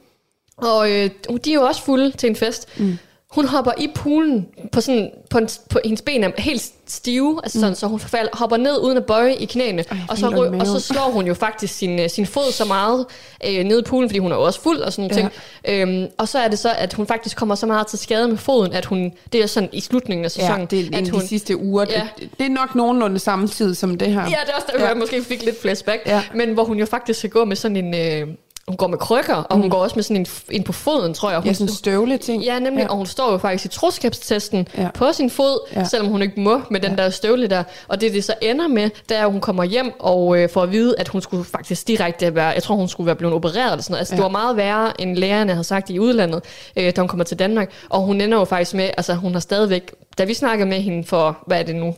Og øh, de er jo også fulde til en fest. Mm. Hun hopper i poolen på sådan på, en, på hendes ben er helt stive, altså sådan, så hun fald, hopper ned uden at bøje i knæene, Ej, og, så, helt ondt i ry- og så slår hun jo faktisk sin, øh, sin fod så meget øh, ned i poolen, fordi hun er også fuld og sådan nogle Ja. ting. Øhm, og så er det så, at hun faktisk kommer så meget til skade med foden, at hun, det er sådan i slutningen af sæsonen, Ja, det er at hun, de sidste uger. Ja. Det, det er nok nogenlunde samme tid som det her. Ja, det er også der, ja. jeg måske fik lidt flashback. Ja. Men hvor hun jo faktisk skal gå med sådan en... Øh, hun går med krykker, og hun går også med sådan en, en på foden, tror jeg. Hun Ja, sådan en støvle ting. Ja, nemlig, ja. og hun står jo faktisk i troskabstesten Ja. på sin fod, Ja. selvom hun ikke må med den ja. der støvle der. Og det, det så ender med, det er, at hun kommer hjem og øh, får at vide, at hun skulle faktisk direkte være, jeg tror, hun skulle være blevet opereret eller sådan noget. Altså, ja. det var meget værre, end lægerne havde sagt i udlandet, øh, da hun kommer til Danmark. Og hun ender jo faktisk med, altså hun har stadigvæk, da vi snakkede med hende for, hvad er det nu?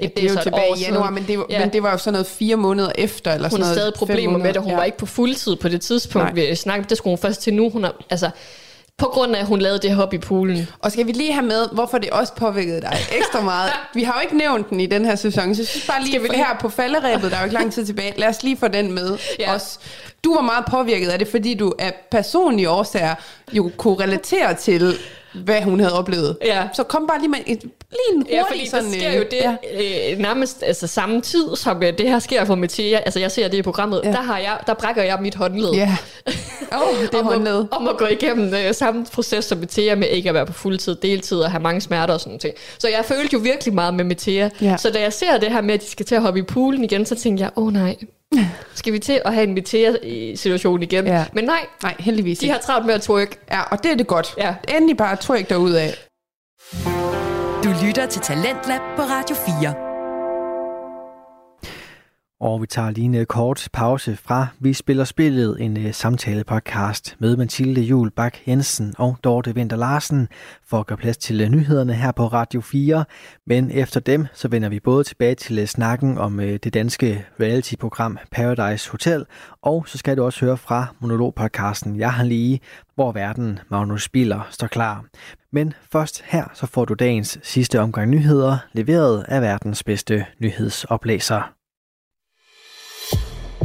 Et, Det er jo tilbage i januar, men det, var, Ja. men det var jo sådan noget fire måneder efter, eller Hun noget. stadig problemer med det. Hun ja. var ikke på fuldtid på det tidspunkt, Nej. vi snakkede. Det skulle hun først til nu. Hun har, altså, på grund af, at hun lavede det hop i poolen. Og skal vi lige have med, hvorfor det også påvirkede dig ekstra meget? Vi har jo ikke nævnt den i den her sæson, så jeg synes bare lige, Skal vi lige- her på falderæbet, der er jo ikke lang tid tilbage, lad os lige få den med Ja. også. Du var meget påvirket af det, fordi du af personlige årsager jo kunne relatere til, hvad hun havde oplevet. Ja. Så kom bare lige med et lige en hurtig Ja, fordi sådan... der sker øh, jo det ja. øh, nærmest altså, samme tid, som øh, det her sker for Mathia. Altså, jeg ser det i programmet. Ja. Der, har jeg, der brækker jeg mit håndled. Ja. Åh, oh, det er om, håndled. at, om at gå igennem øh, samme proces som Metea med ikke at være på fuldtid, deltid og have mange smerter og sådan noget. Så jeg følte jo virkelig meget med Metea. Ja. Så da jeg ser det her med, at de skal til at hoppe i poolen igen, så tænkte jeg, åh oh, nej, skal vi til at have en Metea-situation igen? Ja. Men nej, Nej, heldigvis de ikke. har travlt med at twerk. Ja, og det er det godt. Ja. Endelig bare tryk derud af. Lytter til Talentlab på Radio 4. Og vi tager lige en øh, kort pause fra Vi spiller spillet, en øh, samtale-podcast med Mathilde Jul Bak Jensen og Dorte Vinter Larsen for at gøre plads til øh, nyhederne her på Radio 4. Men efter dem, så vender vi både tilbage til snakken om det danske reality-program Paradise Hotel, og så skal du også høre fra monologpodcasten Jeg har lige, hvor verden Magnus Biller står klar. Men først her, så får du dagens sidste omgang nyheder, leveret af verdens bedste nyhedsoplæser.